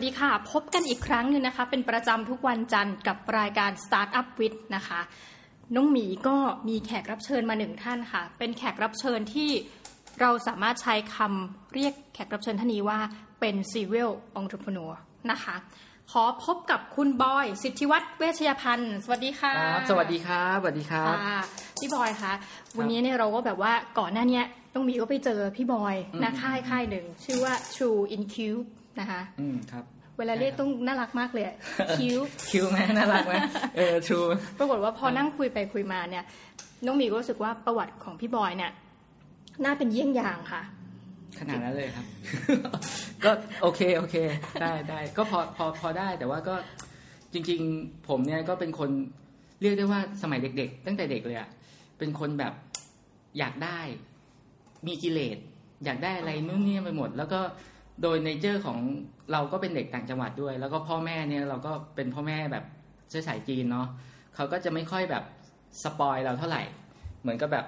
วัสดีค่ะ พบกันอีกครั้งหนึ่งนะคะ เป็นประจำทุกวันจันทร์กับรายการ Startup with นะคะ น้องหมีก็มีแขกรับเชิญมาหนึ่งท่านค่ะ เป็นแขกรับเชิญที่เราสามารถใช้คำเรียกแขกรับเชิญท่านนี้ว่าเป็น serial entrepreneur นะคะ ขอพบกับคุณบอย สิทธิวัฒน์เวชยพันธ์ สวัสดีค่ะครับสวัสดีครับสวัสดีครับค่ะพี่บอยคะวันนี้เนี่ยเราก็แบบว่าก่อนหน้าเนี้ยต้องมีก็ไปเจอพี่บอยอืมนะค่ายค่ายหนึ่ง ชื่อว่า True in Cube นะคะอืมครับเวลาเรียกต้องน่ารักมากเลยอะ Cube คิวไหมน่ารักไหมเออทรูปรากฏว่าพอนั่งคุยไปคุยมาเนี่ยน้องหมีก็รู้สึกว่าประวัติของพี่บอยเนี่ยน่าเป็นเยี่ยงอย่างค่ะ ขนาดนั้นเลยครับ ก็โอเคโอเค ได้ได้ก็พอพอพอได้แต่ว่าก็จริง ๆ ผมเนี่ยก็เป็นคนเรียกได้ว่าสมัยเด็ก ๆ ตั้งแต่เด็กเลยอะเป็นคนแบบอยากได้ มีกิเลสอยากได้อะไรนู่นนี่ไปหมด แล้วก็ โดย nature ของเราก็เป็นเด็กต่างจังหวัดด้วย แล้วก็พ่อแม่เนี่ยเราก็เป็นพ่อแม่แบบเชื้อสายจีนเนาะเขาก็จะไม่ค่อยแบบ spoil เราเท่าไหร่ เหมือนกับแบบ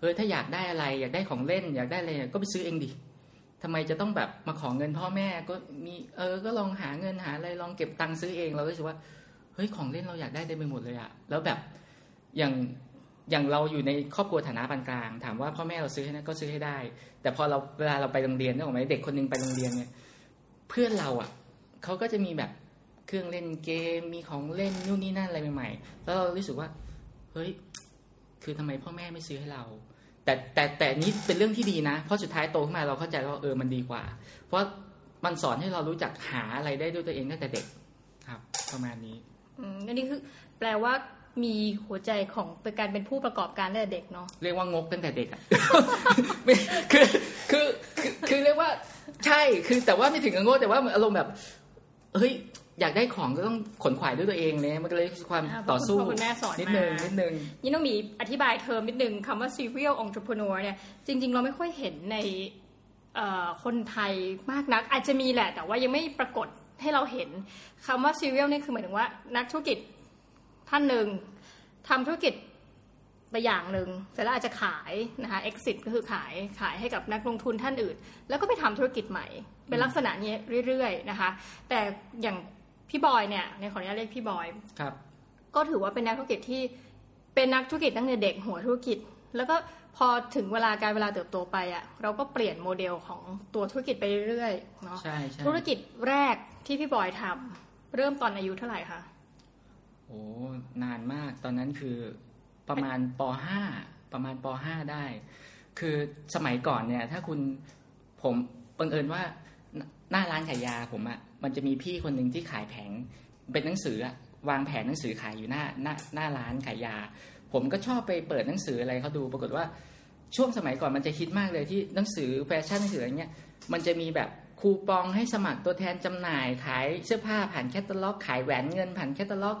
เออถ้าอยากได้อะไร อยากได้ของเล่น อยากได้อะไรก็ไปซื้อเองดิทำไมจะต้องแบบมาขอเงินพ่อแม่ก็มีเออก็ลองหาเงินหาอะไรลองเก็บตังค์ซื้อเองเราก็รู้สึกว่าเฮ้ยของเล่นเราอยากได้เต็มไปหมดเลยอะแล้วแบบอย่าง อย่างเราอยู่ในครอบครัวฐานะปานกลาง ถามว่าพ่อแม่เราซื้อให้นะก็ซื้อให้ได้ แต่พอเราเวลาเราไปโรงเรียนนึกออกไหมเด็กคนหนึงไปโรงเรียนเนี่ยเพื่อนเราอะเขาก็จะมีแบบเครื่องเล่นเกมมีของเล่นนู่นนี่นั่นอะไรใหม่ๆแล้วเรารู้สึกว่าเฮ้ยคือทำไมพ่อแม่ไม่ซื้อให้เรา แต่แต่แต่นี้เป็นเรื่องที่ดีนะ เพราะสุดท้ายโตขึ้นมาเราเข้าใจว่าเออมันดีกว่า เพราะมันสอนให้เรารู้จักหาอะไรได้ด้วยตัวเองตั้งแต่เด็กครับ ประมาณนี้ อืมอันนี้คือ แปลว่า มีหัวใจของเป็นการเป็นผู้ประกอบการตั้งแต่เด็กเนาะเรียกว่างกตั้งแต่เด็กอะไม่คือคือคือคือเรียกว่าใช่คือแต่ว่าไม่ถึงกับโง่แต่ว่าอารมณ์แบบเฮ้ยอยากได้ของก็ต้องขนขวายด้วยตัวเองเนี่ยมันก็เลยความอ่าต่อสู้เพราะคุณพ่อคุณแม่สอนนิดนึงมานินิดนึงนี่ต้องมีอธิบายเทอมนิดนึงคำว่า serial entrepreneur เนี่ยจริง ๆ เราไม่ค่อยเห็นในเอ่อคนไทยมากนัก อาจจะมีแหละ แต่ว่ายังไม่ปรากฏให้เราเห็นคำว่า serial เนี่ยคือหมายถึงว่านักธุรกิจท่านหนึ่ง ทำธุรกิจไปอย่างหนึ่งเสร็จแล้วอาจจะขายนะคะ exit ก็คือขายขายให้กับนักลงทุนท่านอื่น แล้วก็ไปทำธุรกิจใหม่ เป็นลักษณะนี้เรื่อยๆนะคะ แต่อย่างพี่บอยเนี่ยในขออนุญาตเรียกพี่บอยครับ ก็ถือว่าเป็นนักธุรกิจที่เป็นนักธุรกิจตั้งแต่เด็กหัวธุรกิจ แล้วก็พอถึงเวลาการเวลาเติบโตไปอะเราก็เปลี่ยนโมเดลของตัวธุรกิจไปเรื่อยๆเนาะใช่ใช่ธุรกิจแรกที่พี่บอยทำเริ่มตอนอายุเท่าไหร่คะ โอ้นานมากตอนนั้นคือประมาณป .5 ประมาณป .5 ได้ คือสมัยก่อนเนี่ย ถ้าคุณผมบังเอิญว่าหน้าหน้าร้านขายยาผมอะ่ะมันจะมีพี่คนหนึ่งที่ขายแผงเป็นหนังสืออะวางแผงหนังสือขายอยู่หน้าหน้าหน้าร้านขายยา ผมก็ชอบไปเปิดหนังสืออะไรเขาดู ปรากฏว่าช่วงสมัยก่อนมันจะฮิตมากเลยที่หนังสือแฟชั่นหนังสืออะไรเงี้ยมันจะมีแบบคูปองให้สมัครตัวแทนจำหน่ายขายเสื้อผ้าผ่านแคตตาล็อก ขายแหวนเงินผ่านแคตตาล็อก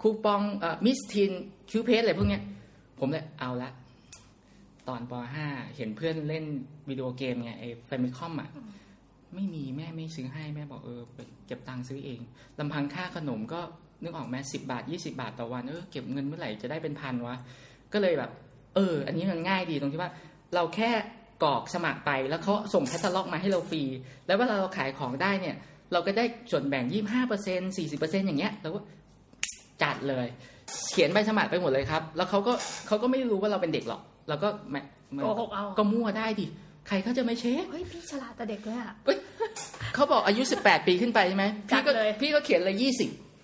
คูปอง Mistine Cute Press อะไรพวกเนี้ย ผมเลยเอาละ ตอนป .5 เห็นเพื่อนเล่นวิดีโอเกมไงไอ้ Famicom อะไม่มีแม่ไม่ซื้อให้แม่บอกเออเก็บตังค์ซื้อเองลำพังค่าขนมก็นึกออกไหมสิบาทยี่สิบาทต่อวันเออเก็บเงินเมื่อไหร่จะได้เป็นพันวะ ก็เลยแบบ เออ อันนี้มันง่ายดีตรงที่ว่า เราแค่กรอกสมัครไปแล้วเขาส่งแคตตาล็อกมาให้เราฟรี แล้วเวลาเราขายของได้เนี่ย เราก็ได้ส่วนแบ่งยี่ห้าเปอร์เซ็นสี่สิบเปอร์เซ็นอย่างเงี้ยเราก็ จัดเลย เขียนใบสมัครไปหมดเลยครับ แล้วเขาก็เขาก็ไม่รู้ว่าเราเป็นเด็กหรอกเราก็แหมโกหกเอาก็มั่วได้ดิใครเขาจะไม่เช็คเฮ้ยพี่ฉลาดแต่เด็กเลยอะเขาบอกอายุ 18 ปีขึ้นไปใช่ไหมพี่ก็จัดเลยพี่ก็เขียนเลย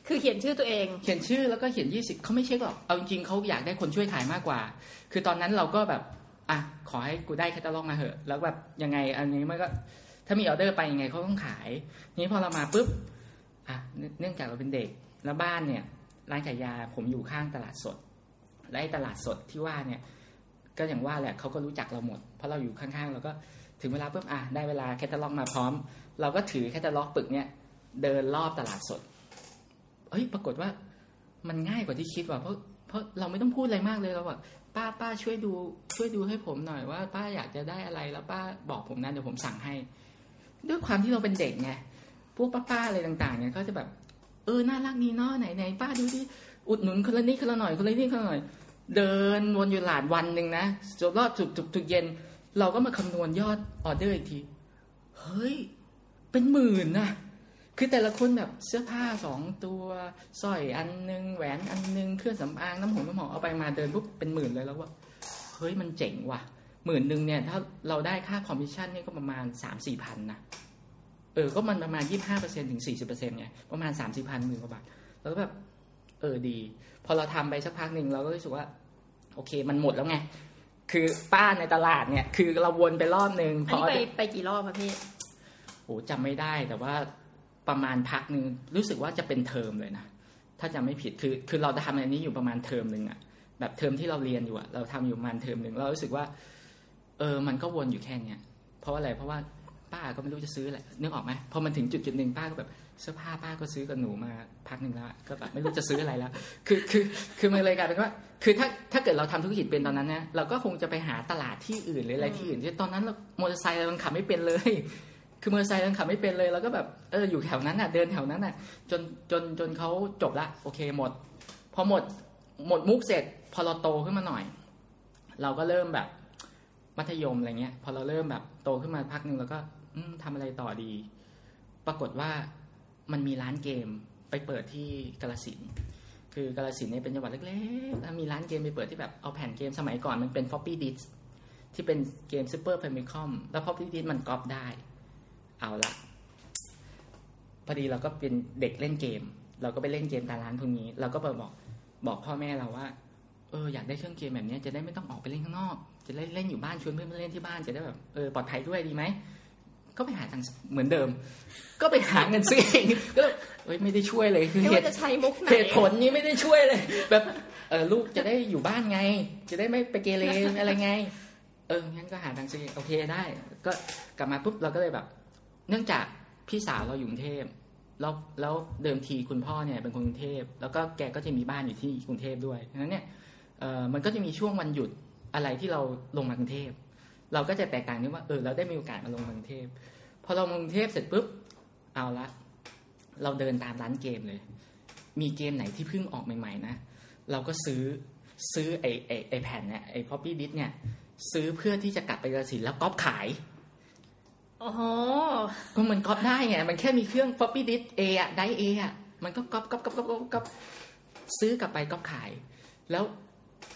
คือเขียนชื่อตัวเอง20เขียนชื่อแล้วก็เขียน 20เขาไม่เช็คหรอก เอาจริงๆเขาอยากได้คนช่วยขายมากกว่า คือตอนนั้นเราก็แบบ อะ ขอให้กูได้แคตตาล็อกมาเหอะ แล้วแบบยังไง อันนี้มันก็ ถ้ามีออเดอร์ไปยังไงเขาต้องขาย นี้พอเรามาปุ๊บ อะ เนื่องจากเราเป็นเด็ก แล้วบ้านเนี่ย ร้านขายยาผมอยู่ข้างตลาดสด และตลาดสดที่ว่าเนี่ย ก็อย่างว่าแหละเขาก็รู้จักเราหมด เพราะเราอยู่ข้างๆเราก็ถึงเวลาปุ๊บอะได้เวลาแคตตาล็อกมาพร้อม เราก็ถือแคตตาล็อกปึกเนี่ย เดินรอบตลาดสดเฮ้ยปรากฏว่ามันง่ายกว่าที่คิดว่ะเพราะเพราะเราไม่ต้องพูดอะไรมากเลยเราแบบป้าป้าช่วยดู ช่วยดูให้ผมหน่อยว่า ป้าอยากจะได้อะไรแล้วป้าบอกผมนะเดี๋ยวผมสั่งให้ ด้วยความที่เราเป็นเด็กไงพวกป้าๆอะไรต่างๆเนี่ยเขาจะแบบ เออน่ารักดีเนาะไหนไหนป้าดูดิอุดหนุนคนละนิดคนละหน่อยคนละนิดคนละหน่อย เดินวนอยู่หลาดวันหนึ่งนะจนรอบจุกจุกจุกเย็น เราก็มาคำนวณยอดออเดอร์อีกทีเฮ้ยเป็นหมื่นนะคือแต่ละคนแบบเสื้อผ้าสองตัวสร้อยอันนึงแหวนอันนึงเครื่องสำอางน้ำหอมน้ำหอมเอาไปมาเดินปุ๊บเป็นหมื่นเลยแล้วว่าเฮ้ยมันเจ๋งว่ะหมื่นหนึ่งเนี่ยถ้าเราได้ค่าคอมมิชชั่นนี่ก็ประมาณสามสี่พันนะ เออ ก็มันประมาณยี่ห้าเปอร์เซ็นต์ถึงสี่สิบเปอร์เซ็นต์ไง ประมาณสามสี่พันหมื่นกว่าบาท แล้วก็แบบ เออดี พอเราทำไปสักพักหนึ่งเราก็รู้สึกว่า โอเค มันหมดแล้วไง คือป้าในตลาดเนี่ย คือเราวนไปรอบหนึ่งอันนี้ไปไปกี่รอบคะพี่โอ้จำไม่ได้แต่ว่าประมาณพักหนึ่งรู้สึกว่าจะเป็นเทอมเลยนะ ถ้าจำไม่ผิดคือ คือเราทำอันนี้อยู่ประมาณเทอมหนึ่งอะแบบเทอมที่เราเรียนอยู่อะเราทำอยู่ประมาณเทอมหนึ่งเรารู้สึกว่า เออ มันก็วนอยู่แค่เนี้ยเพราะอะไรเพราะว่า ป้าก็ไม่รู้จะซื้ออะไรนึกออกไหมพอมันถึงจุดจุดหนึ่งป้าก็แบบเสื้อผ้าป้าก็ซื้อกับหนูมาพักหนึ่งแล้วอะก็แบบไม่รู้จะซื้ออะไรแล้ว คือคือคือมันเลยกลายเป็นว่า คือถ้าถ้าเกิดเราทำธุรกิจเป็นตอนนั้นเนี่ยเราก็คงจะไปหาตลาดที่อื่นหรืออะไรที่อื่นที่ตอนนั้นเรามอเตอร์ไซค์เราขับไม่เป็นเลย คือมอเตอร์ไซค์เราขับไม่เป็นเลยเราก็แบบเอออยู่แถวนั้นอะเดินแถวนั้นอะ จนจนจนเขาจบละโอเคหมด พอหมดหมดมุกเสร็จ พอเราโตขึ้นมาหน่อย เราก็เริ่มแบบมัธยมอะไรเงี้ยพอเราเริ่มแบบโตขึ้นมาพักหนึ่งแล้วก็อืม ทำอะไรต่อดี ปรากฏว่ามันมีร้านเกมไปเปิดที่กาลสินคือกาลสินเนี่ยเป็นจังหวัดเล็กๆแล้วมีร้านเกมไปเปิดที่แบบเอาแผ่นเกมสมัยก่อนมันเป็น floppy disk ที่เป็นเกม Super Famicom แล้ว floppy disk มันก๊อปได้ เอาละพอดีเราก็เป็นเด็กเล่นเกม เราก็ไปเล่นเกมตามร้านพวกนี้ เราก็ไปบอกบอกพ่อแม่เราว่าเอออยากได้เครื่องเกมแบบนี้จะได้ไม่ต้องออกไปเล่นข้างนอก จะเล่นเล่นอยู่บ้านชวนเพื่อนมาเล่นที่บ้านจะได้แบบเออปลอดภัยด้วยดีไหม ก็ไปหาทางเหมือนเดิม ก็ไปหาเงินซื้อเองก็เอ้ยไม่ได้ช่วยเลยคือไม่เหว่าตุจะใช้มุกไหนเหตุผลนี้ไม่ได้ช่วยเลย แบบเออลูกจะได้อยู่บ้านไง จะได้ไม่ไปเกเรอะไรไง เอองั้นก็หาทางซื้อโอเคได้ ก็กลับมาปุ๊บเราก็เลยแบบ เนื่องจากพี่สาวเราอยู่กรุงเทพแล้วแล้วเดิมทีคุณพ่อเนี่ยเป็นคนกรุงเทพแล้วก็แกก็จะมีบ้านอยู่ที่กรุงเทพด้วยดังนั้นเนี่ยเออมันก็จะมีช่วงวันหยุดอะไรที่เราลงมากรุงเทพ เราก็จะแตกต่างที่ว่าเออเราได้มีโอกาสมาลงมากรุงเทพพอเรามากรุงเทพเสร็จปุ๊บเอาละเราเดินตามร้านเกมเลย มีเกมไหนที่เพิ่งออกใหม่ ๆ นะ เราก็ซื้อซื้อไอไอไอแผ่นเนี่ยไอ floppy disk เนี่ย ซื้อเพื่อที่จะกลับไปกระสินแล้วก๊อปขายโอ้โหก็มันก๊อปได้ไงมันแค่มีเครื่อง floppy disk A อะไดเออะมันก็ก๊อปก๊อปก๊อปก๊อปก๊อปก๊อปซื้อกลับไปก๊อปขาย แล้ว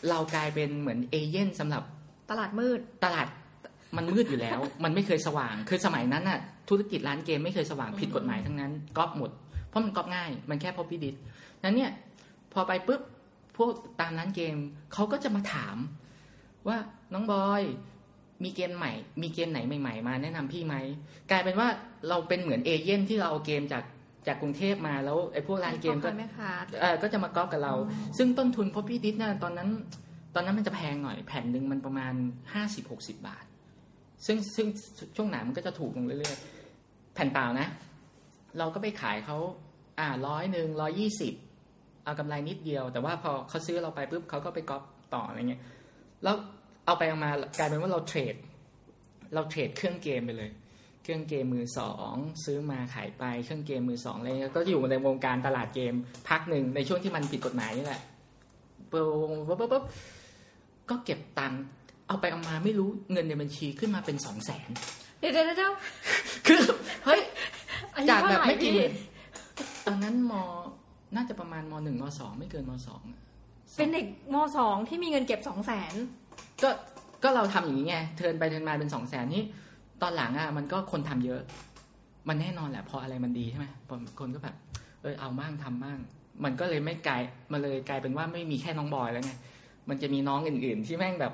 เรากลายเป็นเหมือนเอเย่นต์สำหรับตลาดมืด ตลาด มันมืดอยู่แล้ว มันไม่เคยสว่าง คือสมัยนั้นน่ะธุรกิจร้านเกมไม่เคยสว่างผิดกฎหมายทั้งนั้นก๊อปหมด เพราะมันก๊อปง่าย มันแค่ floppy disk นั้นเนี่ย พอไปปุ๊บพวกตามร้านเกมเขาก็จะมาถาม ว่าน้องบอยมีเกมใหม่ มีเกมไหนใหม่ ๆ มาแนะนำพี่ไหมกลายเป็นว่าเราเป็นเหมือนเอเย่นที่เราเอาเกมจากจากกรุงเทพมาแล้วไอ้พวกร้านเกมก็พ่อค้าแม่ค้าเออก็จะมาก๊อปกับเรา ซึ่งต้นทุนพอพี่ดิสนะตอนนั้น ตอนนั้นมันจะแพงหน่อยแผ่นหนึ่งมันประมาณห้าสิบหกสิบาท ซึ่งซึ่งช่วงหนามันก็จะถูกลงเรื่อยๆ แผ่นเปล่านะ เราก็ไปขายเขาอ่าร้อยหนึ่งร้อยี่สิบเอากำไรนิดเดียว แต่ว่าพอเขาซื้อเราไปปุ๊บเขาก็ไปก๊อปต่ออะไรเงี้ยแล้วเอาไปเอามากลายเป็นว่าเราเทรด เราเทรดเครื่องเกมไปเลย เครื่องเกมมือสองซื้อมาขายไปเครื่องเกมมือสองอะไรเงี้ยก็อยู่ในวงการตลาดเกมพักหนึ่งในช่วงที่มันผิดกฎหมายนี่แหละปุ๊บปุ๊บปุ๊บปุ๊บก็เก็บตังค์ เอาไปเอามาไม่รู้เงินในบัญชีขึ้นมาเป็นสองแสนเดี๋ยวเดี๋ยวเดี๋ยวคือเฮ้ยจากแบบไม่กี่หมื่น อายุเท่าไหร่พี่ตอนนั้นน่าจะประมาณมหนึ่งมสองไม่เกินมสองอะเป็นเด็กมสองที่มีเงินเก็บสองแสนก็ก็เราทำอย่างนี้ไง turn ไป turn มาเป็นสองแสนนี่ตอนหลังอะมันก็คนทำเยอะ มันแน่นอนแหละพออะไรมันดีใช่ไหมพอคนก็แบบเออเอาบ้างทำบ้าง มันก็เลยไม่กลายมันเลยกลายเป็นว่าไม่มีแค่น้องบอยแล้วไงมันจะมีน้องอื่น ๆ ที่แม่งแบบ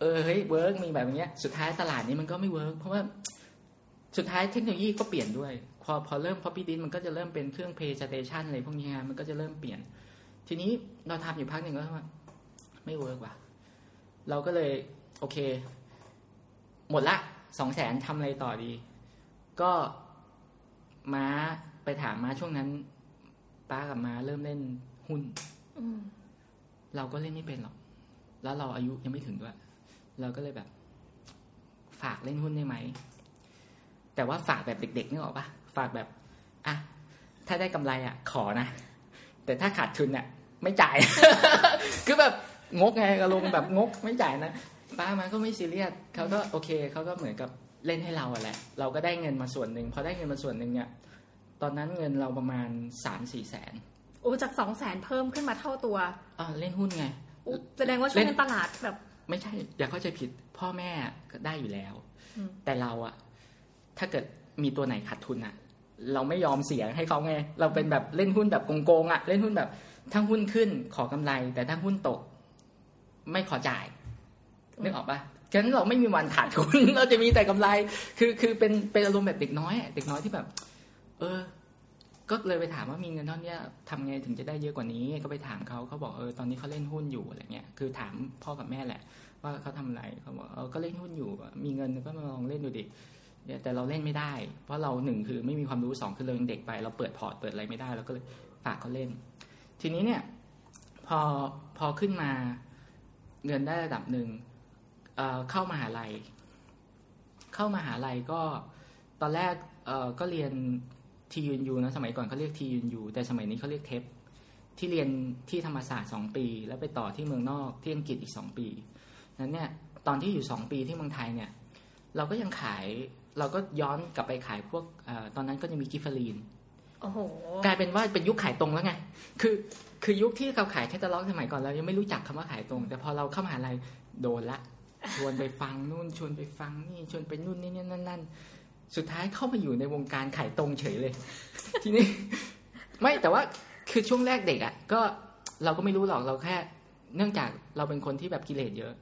เออเฮ้ย work มีแบบอย่างเงี้ย สุดท้ายตลาดนี้มันก็ไม่ work เพราะว่าสุดท้ายเทคโนโลยีก็เปลี่ยนด้วย พอพอเริ่มพอพีดินมันก็จะเริ่มเป็นเครื่อง PlayStation อะไรพวกนี้ฮะมันก็จะเริ่มเปลี่ยน ทีนี้เราทำอยู่พักหนึ่งก็ว่าไม่เวิร์กว่ะ เราก็เลย โอเค หมดละสองแสนทำอะไรต่อดี ก็ม้าไปถามม้าช่วงนั้น ป้ากับม้าเริ่มเล่นหุ้นอืมเราก็เล่นไม่เป็นหรอก แล้วเราอายุยังไม่ถึงด้วย เราก็เลยแบบ ฝากเล่นหุ้นได้ไหม แต่ว่าฝากแบบเด็กๆนึกออกปะฝากแบบอะถ้าได้กำไรอะ ขอนะ แต่ถ้าขาดทุนอะ ไม่จ่าย คือแบบงกไงอารมณ์แบบงกไม่จ่ายนะป้ามาก็ไม่ซีเรียสเขาก็โอเคเขาก็เหมือนกับเล่นให้เราอะแหละ เราก็ได้เงินมาส่วนหนึ่งพอได้เงินมาส่วนหนึ่งเนี่ย ตอนนั้นเงินเราประมาณสามสี่แสนโอ้จากสองแสนเพิ่มขึ้นมาเท่าตัวอ่าเล่นหุ้นไงอุ๊ยแสดงว่าช่วงนั้นตลาดแบบ ไม่ใช่ อย่าเข้าใจผิด พ่อแม่ก็ได้อยู่แล้วอืมแต่เราอะถ้าเกิดมีตัวไหนขาดทุนอะเราไม่ยอมเสียให้เขาไง เราเป็นแบบเล่นหุ้นแบบโกงๆอะเล่นหุ้นแบบถ้าหุ้นขึ้นขอกำไร แต่ถ้าหุ้นตก ไม่ขอจ่ายนึกออกปะฉะนั้นเราไม่มีวันขาดทุน เราจะมีแต่กำไร คือคือเป็นเป็นอารมณ์แบบเด็กน้อยอะเด็กน้อยที่แบบ เออ ก็เลยไปถามว่ามีเงินเท่านี้ทำไงถึงจะได้เยอะกว่านี้ ก็ไปถามเขาเขาบอกเออตอนนี้เขาเล่นหุ้นอยู่อะไรเงี้ยคือถามพ่อกับแม่แหละ ว่าเขาทำอะไรเขาบอกเออก็เล่นหุ้นอยู่ มีเงินก็มาลองเล่นดูดิเนี่ยแต่เราเล่นไม่ได้ เพราะเราหนึ่งคือไม่มีความรู้สองคือเรายังเด็กไปเราเปิดพอร์ตเปิดอะไรไม่ได้เราก็เลยฝากเขาเล่น ทีนี้เนี่ยพอพอขึ้นมาเงินได้ระดับหนึ่งเเข้ามาหาลัย เข้ามหาลัยก็ตอนแรกก็เรียน TU-NU นะสมัยก่อนเขาเรียก TU-NU แต่สมัยนี้เขาเรียก TEP ที่เรียนที่ธรรมศาสตร์สองปี แล้วไปต่อที่เมืองนอกที่อังกฤษอีกสองปีนั้นเนี่ยตอนที่อยู่สองปีที่เมืองไทยเนี่ยเราก็ยังขายเราก็ย้อนกลับไปขายพวกเออตอนนั้นก็จะมีกิฟฟารีนโอ้โหกลายเป็นว่าเป็นยุคขายตรงแล้วไง คือคือยุคที่เราขายแคตตาล็อกสมัยก่อนเรายังไม่รู้จักคำว่าขายตรง แต่พอเราเข้ามหาลัยโดนละ ชวนไปฟังนู่นชวนไปฟังนี่ชวนไปนู่นนี่นี่นั่นนั่น สุดท้ายเข้ามาอยู่ในวงการขายตรงเฉยเลย ทีนี้ ไม่แต่ว่าคือช่วงแรกเด็กอะ่ะ ก็เราก็ไม่รู้หรอกเราแค่ เนื่องจากเราเป็นคนที่แบบกิเลสเยอะ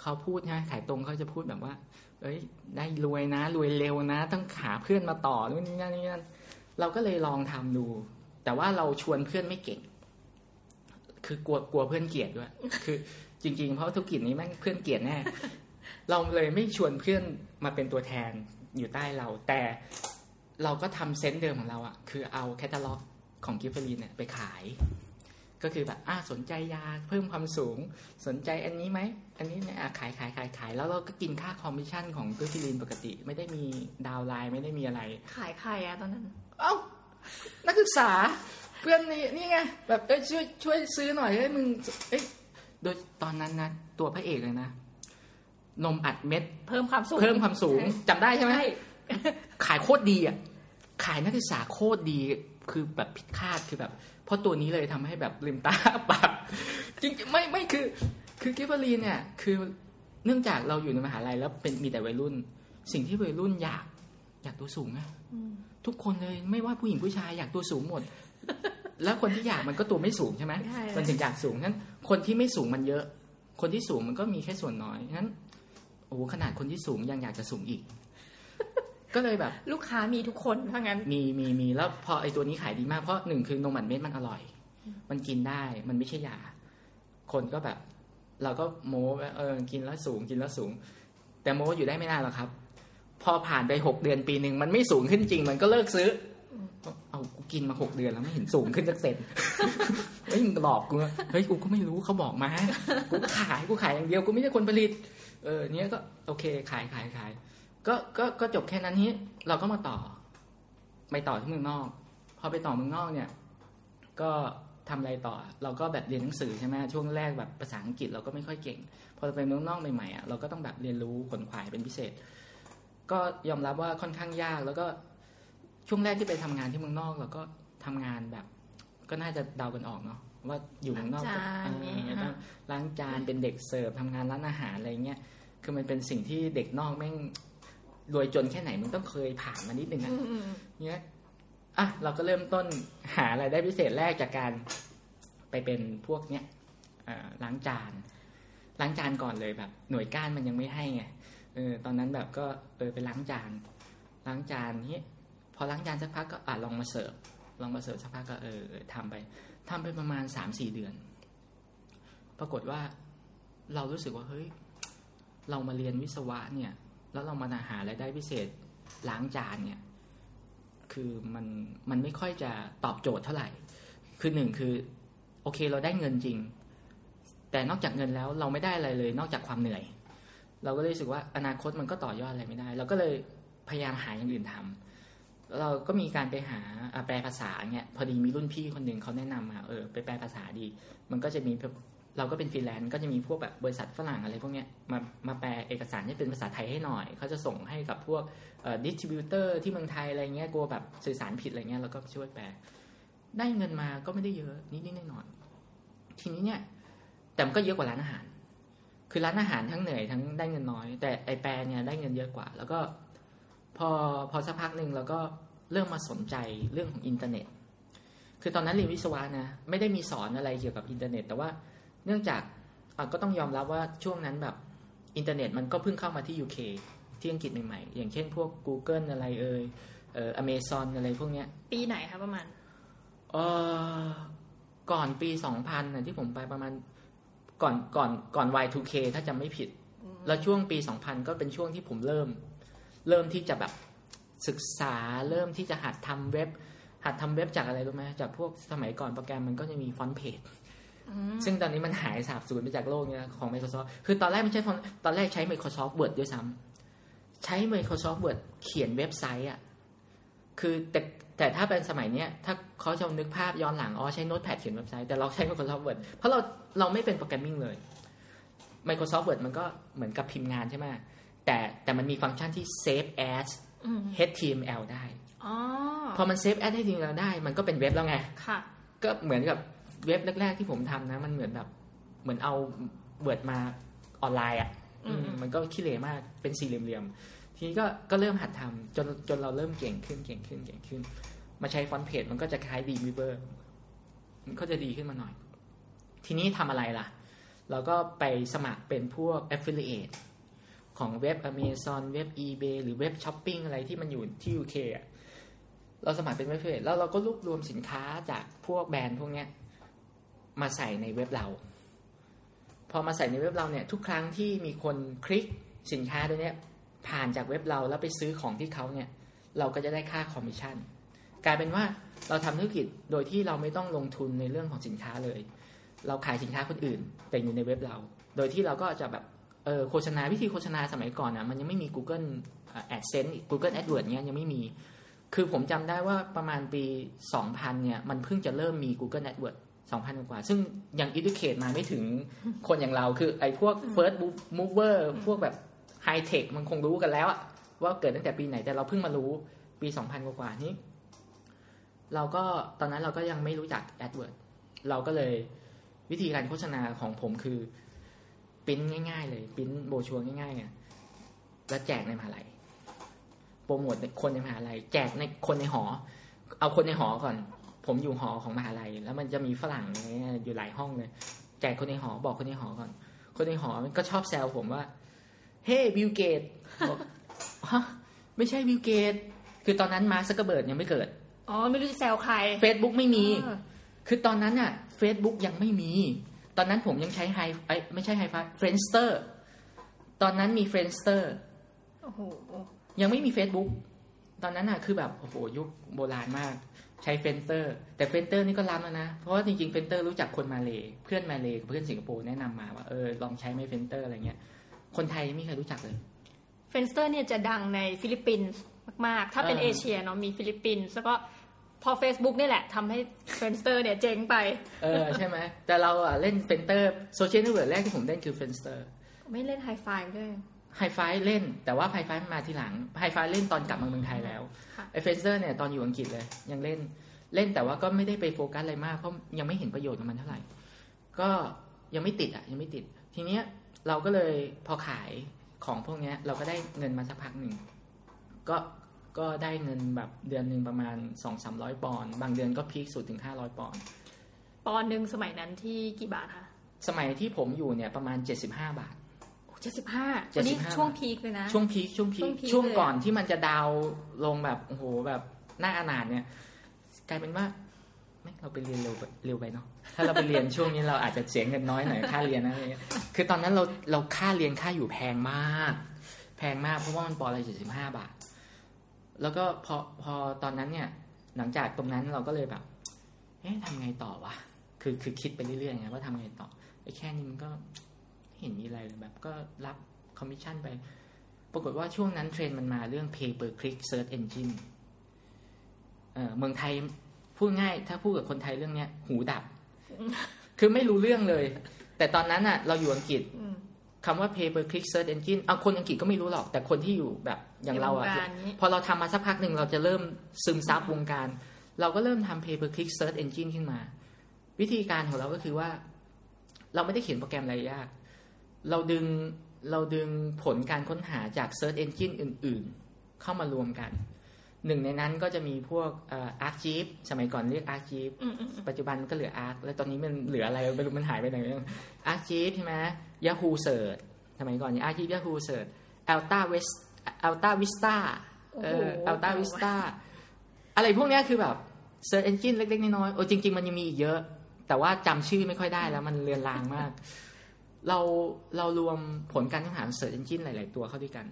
เขาพูดนะขายตรงเขาจะพูดแบบว่า เอ้ย ได้รวยนะ รวยเร็วนะ ต้องหาเพื่อนมาต่อนู่นนี่นั่นนี่นั่นเราก็เลยลองทำดู แต่ว่าเราชวนเพื่อนไม่เก่ง คือกลัวกลัวเพื่อนเกลียดด้วย คือ จริง ๆ เพราะธุรกิจนี้แม่งเพื่อนเกลียดแน่เราเลยไม่ชวนเพื่อนมาเป็นตัวแทน อยู่ใต้เรา แต่เราก็ทำ sense เดิมของเราอะคือเอาแคตตาล็อกของกิฟฟารีนเนี่ยไปขาย ก็คือแบบอ่าสนใจยาเพิ่มความสูง สนใจอันนี้ไหม อันนี้เนี่ยอะขายขายขายขายแล้วเราก็กินค่าคอมมิชชั่นของกิฟฟารีนปกติ ไม่ได้มี downline ไม่ได้มีอะไร ขายใครอะตอนนั้น เอ้านักศึกษาเพื่อนนี่นี่ไงแบบเอ้ยช่วยช่วยซื้อหน่อยเฮ้ยมึงเอ้ยโดยตอนนั้นนะตัวพระเอกเลยนะ นมอัดเม็ด เพิ่มความสูงเพิ่มความสูงจำได้ใช่ไหมใช่ขายโคตรดีอะขายนักศึกษาโคตรดีคือแบบผิดคาดคือแบบ เพราะตัวนี้เลยทำให้แบบลืมตาปากจริงๆไม่ไม่คือ คือกิฟเฟอรีนเนี่ย คือเนื่องจากเราอยู่ในมหาลัยแล้วเป็นมีแต่วัยรุ่น สิ่งที่วัยรุ่นอยากอยากตัวสูงอะอืมทุกคนเลยไม่ว่าผู้หญิงผู้ชายอยากตัวสูงหมด แล้วคนที่อยากมันก็ตัวไม่สูงใช่ไหมใช่มันถึงอยากสูงนั้นคนที่ไม่สูงมันเยอะ คนที่สูงมันก็มีแค่ส่วนน้อยงั้นโอ้โหขนาดคนที่สูงยังอยากจะสูงอีก ก็เลยแบบ ลูกค้ามีทุกคนถ้างั้น มีมีมีแล้วพอไอตัวนี้ขายดีมากเพราะหนึ่งคือนมอัดเม็ดมันอร่อย มันกินได้มันไม่ใช่ยา คนก็แบบ เราก็โม้ว่าเออกินแล้วสูงกินแล้วสูง แต่โม้อยู่ได้ไม่นานหรอกครับ พอผ่านไปหกเดือนปีหนึ่งมันไม่สูงขึ้นจริง มันก็เลิกซื้ออเอากูกินมาหกเดือนแล้วไม่เห็นสูงขึ้นสักเซนเฮ้ยมึงหลอกกูนะเฮ้ยกูก็ไม่รู้เขาบอกมา กูขายกูขายอย่างเดียวกูไม่ใช่คนผลิต เออเนี้ยก็โอเคขายขายขายก็ก็ก็จบแค่นั้นนี้เราก็มาต่อ ไปต่อที่เมืองนอก พอไปต่อเมืองนอกเนี่ย ก็ทำอะไรต่อ เราก็แบบเรียนหนังสือใช่ไหมช่วงแรกแบบภาษาอังกฤษเราก็ไม่ค่อยเก่ง พอไปเมืองนอกใหม่ๆอะเราก็ต้องแบบเรียนรู้ขนขวายเป็นพิเศษ ก็ยอมรับว่าค่อนข้างยาก แล้วก็ช่วงแรกที่ไปทำงานที่เมืองนอก เราก็ทำงานแบบ ก็น่าจะเดากันออกเนาะ ว่าอยู่เมืองนอกล้างจานเออนี่ฮะต้องล้างจานเป็นเด็กเสิร์ฟทำงานร้านอาหารอะไรเงี้ยคือมันเป็นสิ่งที่เด็กนอกแม่งรวยจนแค่ไหนมึงต้องเคยผ่านมานิดนึงอะอืมอืมเนี้ยอะเราก็เริ่มต้นหาอะไรายได้พิเศษแรกจากการไปเป็นพวกเนี้ยเอ่อล้างจาน ล้างจานก่อนเลยแบบ หน่วยก้านมันยังไม่ให้ไงเออตอนนั้นแบบก็เออไปล้างจาน ล้างจานนี้พอล้างจานสักพักก็อะลองมาเสิร์ฟลองมาเสิร์ฟสักพักก็เออเออทำไป ทำไปประมาณสามสี่เดือน ปรากฏว่าเรารู้สึกว่าเฮ้ย เรามาเรียนวิศวะเนี่ย แล้วเรามาหารายได้พิเศษล้างจานเนี่ย คือมันมันไม่ค่อยจะตอบโจทย์เท่าไหร่ คือหนึ่งคือ โอเคเราได้เงินจริง แต่นอกจากเงินแล้วเราไม่ได้อะไรเลย นอกจากความเหนื่อย เราก็เลยรู้สึกว่าอนาคตมันก็ต่อยอดอะไรไม่ได้ เราก็เลยพยายามหาอย่างอื่นทำ เราก็มีการไปหาแปลภาษาเนี่ยพอดีมีรุ่นพี่คนหนึ่งเขาแนะนำมาเออไปแปลภาษาดี มันก็จะมีเราก็เป็นฟรีแลนซ์ก็จะมีพวกแบบบริษัทฝรั่งอะไรพวกเนี้ยมามาแปลเอกสารให้เป็นภาษาไทยให้หน่อยเขาจะส่งให้กับพวก distributor ที่เมืองไทยอะไรเงี้ยกลัวแบบสื่อสารผิดอะไรเงี้ยเราก็ช่วยแปล ได้เงินมาก็ไม่ได้เยอะนิดนิดหน่อยทีนี้เนี่ยแต่มันก็เยอะกว่าร้านอาหาร คือร้านอาหารทั้งเหนื่อยทั้งได้เงินน้อย แต่ไอ้แปลเนี่ยได้เงินเยอะกว่า แล้วก็ พอพอสักพักหนึ่งเราก็เริ่มมาสนใจเรื่องของอินเทอร์เน็ต คือตอนนั้นเรียนวิศวะนะไม่ได้มีสอนอะไรเกี่ยวกับอินเทอร์เน็ต แต่ว่าเนื่องจากก็ต้องยอมรับว่าช่วงนั้นแบบอินเทอร์เน็ตมันก็เพิ่งเข้ามาที่ UK ที่อังกฤษใหม่ๆ อย่างเช่นพวก Google อะไรเอ่ยเอ่ออเมซอนอะไรพวกเนี้ย ปีไหนคะประมาณเออก่อนปี 2000นะที่ผมไปประมาณก่อนก่อนก่อน Y2K ถ้าจำไม่ผิด แล้วช่วงปี 2000 ก็เป็นช่วงที่ผมเริ่ม เริ่มที่จะแบบศึกษาเริ่มที่จะหัดทำเว็บ หัดทำเว็บจากอะไรรู้ไหมจากพวกสมัยก่อนโปรแกรมมันก็จะมี FrontPage ซึ่งตอนนี้มันหายสาบสูญไปจากโลกนี้ของ Microsoft คือตอนแรกไม่ใช่ Front ตอนแรกใช้ Microsoft Word ด้วยซ้ำใช้ Microsoft Word เขียนเว็บไซต์อะคือแต่แต่ถ้าเป็นสมัยเนี้ยถ้าเขาจะนึกภาพย้อนหลังอ๋อใช้ Notepad เขียนเว็บไซต์แต่เราใช้ Microsoft Word เพราะเราเราไม่เป็น programming เลย Microsoft Word มันก็เหมือนกับพิมพ์งานใช่ไหม แต่แต่มันมีฟังก์ชันที่ save as HTML ได้อพอมัน save as HTML ได้ มันก็เป็นเว็บแล้วไงค่ะก็เหมือนกับเว็บแรกๆที่ผมทำนะ มันเหมือนแบบ เหมือนเอา Word มาออนไลน์อะมันก็ขี้เหร่มากเป็นสี่เหลี่ยมๆทีนี้ก็ก็เริ่มหัดทำจนจนเราเริ่มเก่งขึ้นเก่งขึ้นเก่งขึ้น มาใช้ FrontPage มันก็จะคล้าย Dreamweaver มันก็จะดีขึ้นมาหน่อย ทีนี้ทำอะไรล่ะ เราก็ไปสมัครเป็นพวก affiliate ของเว็บ Amazon เว็บ eBay หรือเว็บช้อปปิ้งอะไรที่มันอยู่ที่ UK อะเราสมัครเป็น web page แล้วเราก็รวบรวมสินค้าจากพวกแบรนด์พวกเนี้ยมาใส่ในเว็บเรา พอมาใส่ในเว็บเราเนี่ย ทุกครั้งที่มีคนคลิกสินค้าตัวเนี้ยผ่านจากเว็บเราแล้วไปซื้อของที่เขาเนี่ย เราก็จะได้ค่าคอมมิชชั่นกลายเป็นว่าเราทำธุรกิจโดยที่เราไม่ต้องลงทุนในเรื่องของสินค้าเลย เราขายสินค้าคนอื่น แต่อยู่ในเว็บเรา โดยที่เราก็จะแบบ เออโฆษณาวิธีโฆษณาสมัยก่อนอะมันยังไม่มี Google AdSense Google AdWords เนี่ยยังไม่มี คือผมจำได้ว่าประมาณปี 2000 เนี่ย มันเพิ่งจะเริ่มมี Google AdWords 2,000 กว่า ซึ่งยัง educate มาไม่ถึงคนอย่างเรา คือไอ้พวก first mover พวกแบบไฮเทคมันคงรู้กันแล้วอะว่าเกิดตั้งแต่ปีไหนแต่เราเพิ่งมารู้ปี 2000 กว่านี้ เราก็ตอนนั้นเราก็ยังไม่รู้จัก AdWords เราก็เลยวิธีการโฆษณาของผมคือ ปิ้นง่ายๆ เลยปิ้นโบชัวง่ายๆอะแล้วแจกในมหาลัยโปรโมทคนในมหาลัย แจกในคนในหอ เอาคนในหอก่อน ผมอยู่หอของมหาลัย แล้วมันจะมีฝรั่งอยู่หลายห้องเลยแจกคนในหอบอกคนในหอก่อน คนในหอมันก็ชอบแซวผมว่า เฮ้ Bill Gates บอกฮะไม่ใช่ Bill Gates คือตอนนั้น Mark Zuckerberg ยังไม่เกิด อ๋อ ไม่รู้จะแซวใครเฟซบุ๊กไม่มี คือตอนนั้นอะเฟซบุ๊กยังไม่มี ตอนนั้นผมยังใช้ hi5 ไม่ใช่ hi5 Friendster ตอนนั้นมี Friendster โอ้โหยังไม่มี Facebook ตอนนั้นอะคือแบบโอ้โหยุคโบราณมากใช้ Friendster แต่ Friendster นี่ก็ล้ำแล้วนะ เพราะว่าจริงๆ Friendster รู้จักคนมาเลยเพื่อนมาเลยกับเพื่อนสิงคโปร์แนะนำมาว่าเออลองใช้ไหม Friendster อะไรเงี้ย คนไทยไม่เคยรู้จักเลย Friendster เนี่ยจะดังในฟิลิปปินส์มากๆ ถ้าเป็นเอเชียเนาะมีฟิลิปปินส์แล้วก็ พอ Facebook นี่แหละทำให้ Friendster เนี่ยเจ๊งไป เออ ใช่ไหม แต่เราอะ เล่น Friendster social network แรกที่ผมเล่นคือ Friendsterไม่เล่นไฮไฟด้วยไฮไฟเล่น แต่ว่าไฮไฟมาทีหลังไฮไฟเล่นตอนกลับมาเมืองไทยแล้วไอ้ Friendster เนี่ยตอนอยู่อังกฤษเลย ยังเล่นเล่นแต่ว่าก็ไม่ได้ไปโฟกัสอะไรมากเพราะยังไม่เห็นประโยชน์ของมันเท่าไหร่ ก็ยังไม่ติดอะยังไม่ติด ทีเนี้ยเราก็เลยพอขายของพวกเนี้ย เราก็ได้เงินมาสักพักหนึ่งก็ ก็ได้เงินแบบเดือนหนึ่งประมาณสองสามร้อยปอนด์บางเดือนก็พีคสุดถึงห้าร้อยปอนด์ปอนด์หนึ่งสมัยนั้นที่กี่บาทคะสมัยที่ผมอยู่เนี่ยประมาณเจ็ดสิบห้าบาทเจ็ดสิบห้าอันนี้ช่วงพีคเลยนะ ช่วงพีคช่วงพีคช่วงก่อนที่มันจะดาวลงแบบโอ้โหแบบหน้าอนาถเนี่ย กลายเป็นว่าไม่เราไปเรียนเร็วเร็วไปเนาะถ้าเราไปเรียนช่วงนี้เราอาจจะเสียเงินน้อยหน่อยค่าเรียนอะไรเงี้ยคือตอนนั้นเราเราค่าเรียนค่าอยู่แพงมาก แพงมากเพราะว่ามันปอนด์ละเจ็ดสิบห้าบาท แล้วก็พอพอตอนนั้นเนี่ย หลังจากตรงนั้นเราก็เลยแบบเอ๊ะทำไงต่อวะคือคือคิดไปเรื่อยๆไงว่าทำไงต่อไอ้แค่นี้มันก็เห็นมีอะไรเลยแบบ ก็รับคอมมิชชั่นไป ปรากฏว่าช่วงนั้นเทรนด์มันมาเรื่อง pay per click search engine เออเมืองไทยพูดง่าย ถ้าพูดกับคนไทยเรื่องเนี้ย หูดับ คือไม่รู้เรื่องเลย แต่ตอนนั้นอะ เราอยู่อังกฤษ คำว่า pay per click search engine เอาคนอังกฤษก็ไม่รู้หรอก แต่คนที่อยู่แบบอย่างเราอะในวงการนี้พอเราทำมาสักพักหนึ่งเราจะเริ่มซึมซับวงการ เราก็เริ่มทำ pay per click search engine ขึ้นมา วิธีการของเราก็คือว่า เราไม่ได้เขียนโปรแกรมอะไรยาก เราดึงเราดึงผลการค้นหาจาก search engine อื่น ๆ เข้ามารวมกัน หนึ่งในนั้นก็จะมีพวกเอ่อ ArcGIS สมัยก่อนเรียก ArcGIS อืมอืมอืมปัจจุบันมันก็เหลือ Arc แล้วตอนนี้มันเหลืออะไรไม่รู้มันหายไปไหน ArcGIS ใช่ไหม Yahoo Search สมัยก่อน ArcGIS Yahoo Search Alta West Alta Vista เออ Alta Vista อะไรพวกเนี้ยคือแบบ Search Engine เล็ก ๆ น้อยๆโอ้จริง ๆ มันยังมีอีกเยอะ แต่ว่าจำชื่อไม่ค่อยได้แล้วมันเลือนลางมาก เราเรารวมผลการค้นหา Search Engine หลาย ๆ ตัวเข้าด้วยกัน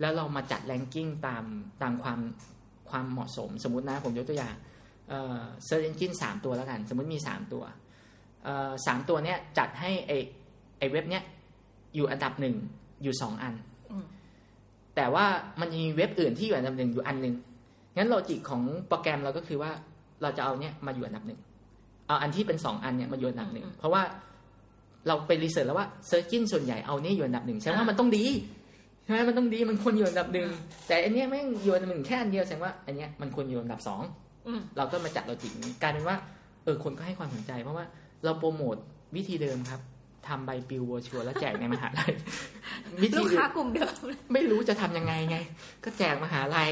แล้วเรามาจัดแรงกิ้งตามตามความ ความเหมาะสม สมมตินะผมยกตัวอย่างเอ่อ Search Engine สามตัวแล้วกัน สมมติมีสามตัวเอ่อสามตัวเนี้ยจัดให้ไอไอเว็บเนี้ยอยู่อันดับหนึ่งอยู่สองอันอืมแต่ว่ามันยังมีเว็บอื่นที่อยู่อันดับหนึ่งอยู่อันหนึ่งงั้นโลจิกของโปรแกรมเราก็คือว่าเราจะเอาเนี้ยมาอยู่อันดับหนึ่งเอาอันที่เป็นสองอันเนี้ยมาอยู่อันดับหนึ่งเพราะว่าเราไป research แล้วว่า Search Engine ส่วนใหญ่เอาเนี่ยอยู่อันดับหนึ่งแสดงว่ามันต้องดีใช่ไหมมันต้องดีมันควรอยู่อันดับหนึ่งแต่อันเนี้ยแม่งอยู่อันดับหนึ่งแค่อันเดียวแสดงว่า อันเนี้ยมันควรอยู่อันดับสองอืมเราก็มาจัด logic นี้กลายเป็นว่าเออคนก็ให้ความสนใจ เพราะว่าเราโปรโมทวิธีเดิมครับทำใบปลิวโบรชัวร์แล้วแจกในมหาลัยวิลูธีกเดิมลูกค้ากลุ่มเดิมไม่รู้จะทำยังไงไง ก็แจกมหาลัย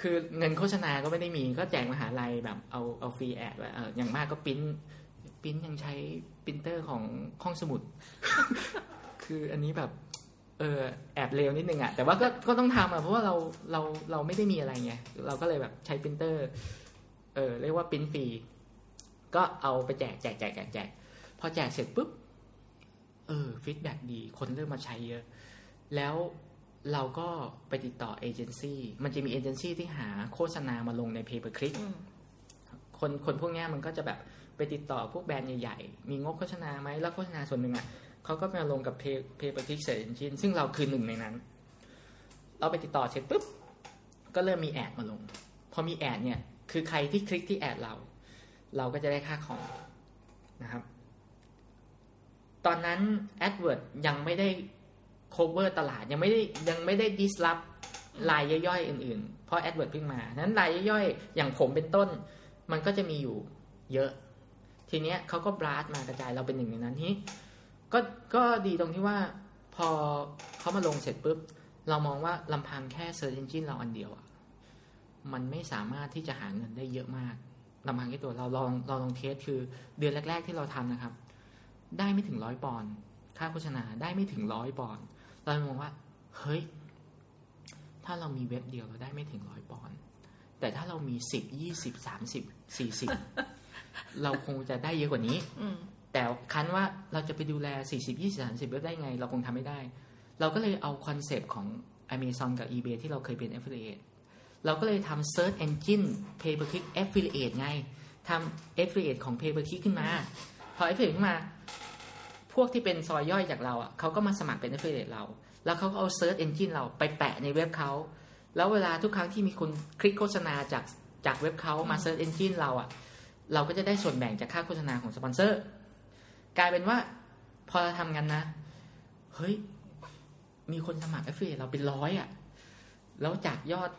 คือเงินโฆษณาก็ไม่ได้มี ก็แจกมหาลัยแบบเอาเอา free ad ไว้เอออย่างมากก็ print print ยังใช้ปรินเตอร์ของห้องสมุด คืออันนี้แบบ เออแอบเลวนิดนึงอะแต่ว่าก็ก็ต้องทำอะเพราะว่าเราเราเราไม่ได้มีอะไรไงเราก็เลยแบบใช้ปรินเตอร์เออเรียกว่าปริ้นฟรีก็เอาไปแจกแจกแจกแจกแจกพอแจกเสร็จปุ๊บเออ feedback ดีคนเริ่มมาใช้เยอะ แล้วเราก็ไปติดต่อเอเจนซี่มันจะมีเอเจนซี่ที่หาโฆษณามาลงใน pay per click อืมคนคนพวกเนี้ยมันก็จะแบบไปติดต่อพวกแบรนด์ใหญ่ๆ มีงบโฆษณาไหมแล้วโฆษณาส่วนหนึ่งอะ เขาก็มาลงกับ pay pay per click search engine ซึ่งเราคือหนึ่งในนั้น เราไปติดต่อเสร็จปุ๊บ ก็เริ่มมี ad มาลง พอมี ad เนี่ย คือใครที่คลิกที่ ad เรา เราก็จะได้ค่าของนะครับ ตอนนั้น AdWords ยังไม่ได้ cover ตลาดยังไม่ได้ยังไม่ได้ disrupt รายย่อยๆอื่นๆ เพราะ AdWords เพิ่งมา นั้นรายย่อยๆ อย่างผมเป็นต้น มันก็จะมีอยู่เยอะ ทีเนี้ยเขาก็บลัสมากระจายเราเป็นหนึ่งในนั้นที่ ก็ก็ดีตรงที่ว่าพอเขามาลงเสร็จปุ๊บ เรามองว่าลำพังแค่ Search Engine เราอันเดียวอะมันไม่สามารถที่จะหาเงินได้เยอะมากลำพังแค่ตัวเราลองเราลอง test คือเดือนแรก ๆ ที่เราทำนะครับ ได้ไม่ถึงร้อยปอนด์ค่าโฆษณาได้ไม่ถึงร้อยปอนด์เรามองว่า เฮ้ย ถ้าเรามีเว็บเดียวเราได้ไม่ถึงร้อยปอนด์แต่ถ้าเรามีสิบยี่สิบสามสิบสี่สิบเราคงจะได้เยอะกว่านี้อืม แต่ครั้นว่าเราจะไปดูแล 40 20 30เว็บได้ไง เราคงทำไม่ได้ เราก็เลยเอา concept ของ Amazon กับ eBay ที่เราเคยเป็น affiliate เราก็เลยทำ search engine pay per click affiliate ไงทำ affiliate ของ pay per click ขึ้นมา พอ affiliate ขึ้นมา พวกที่เป็นซอยย่อยจากเราอะเขาก็มาสมัครเป็น affiliate เรา แล้วเขาก็เอา search engine เราไปแปะในเว็บเขา แล้วเวลาทุกครั้งที่มีคนคลิกโฆษณาจากจากเว็บเขามา search engine เราอะเราก็จะได้ส่วนแบ่งจากค่าโฆษณาของสปอนเซอร์ กลายเป็นว่า พอเราทำกันนะ เฮ้ย มีคนสมัคร affiliate เราเป็นร้อยอะ แล้วจากยอด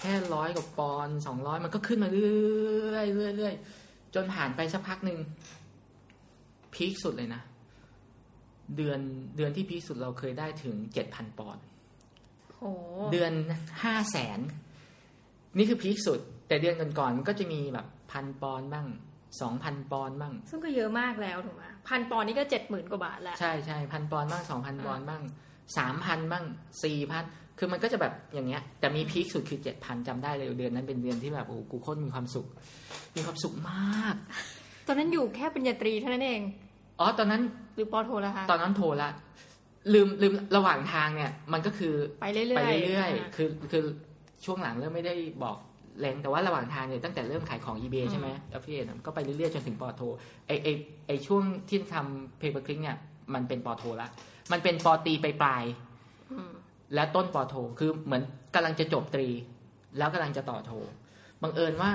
แค่ร้อยกับปอนสองร้อยมันก็ขึ้นมาเรื่อยๆเรื่อยๆจนผ่านไปสักพักหนึ่งพีคสุดเลยนะ เดือนเดือนที่พีคสุดเราเคยได้ถึงเจ็ดพันปอนด์โอ้เดือนห้าแสนนี่คือพีคสุด แต่เดือนก่อนๆมันก็จะมีแบบพันปอนด์บ้างสองพันปอนด์บ้าง ซึ่งก็เยอะมากแล้วถูกไหม พันปอนด์นี่ก็เจ็ดหมื่นกว่าบาทแล้ว ใช่ใช่พันปอนด์บ้างสองพันปอนด์บ้างสามพันบ้างสี่พันคือมันก็จะแบบอย่างเงี้ย แต่มีพีคสุดคือเจ็ดพันจำได้เลยเดือนนั้นเป็นเดือนที่แบบโอ้โหกูโคตรมีความสุข มีความสุขมาก ตอนนั้นอยู่แค่ปริญญาตรีเท่านั้นเอง อ๋อตอนนั้นหรือปอโทแล้วคะตอนนั้นโทรละลืมลืมระหว่างทางเนี่ย มันก็คือไปเรื่อยๆไปเรื่อยาๆคือคือช่วงหลังเริ่มไม่ได้บอก แรงแต่ว่าระหว่างทางเนี่ยตั้งแต่เริ่มขายของ eBay ใช่ไหมแล้วพี่เอ็ก็ไปเรื่อยๆ จนถึงปอโทไอไอไอช่วงที่ทำ pay per click เนี่ยมันเป็นปอโทละมันเป็นปอตรีไปปลายๆอืมและต้นปอโทคือเหมือนกำลังจะจบตรี แล้วกำลังจะต่อโทบังเอิญว่า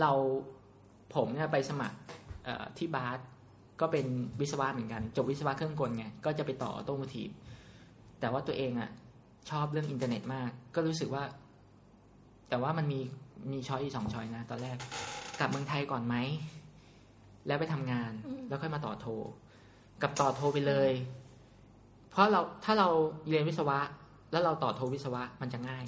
เราผมเนี่ยไปสมัครเอ่อที่บาสก็เป็นวิศวะเหมือนกัน จบวิศวะเครื่องกลไงก็จะไปต่อ automotive แต่ว่าตัวเองอะชอบเรื่องอินเทอร์เน็ตมาก ก็รู้สึกว่า แต่ว่ามันมีมี choice อีกสองช้อยนะ ตอนแรก กลับเมืองไทยก่อนไหม แล้วไปทำงาน แล้วค่อยมาต่อโท กับต่อโทไปเลย เพราะเราถ้าเราเรียนวิศวะ แล้วเราต่อโทวิศวะมันจะง่าย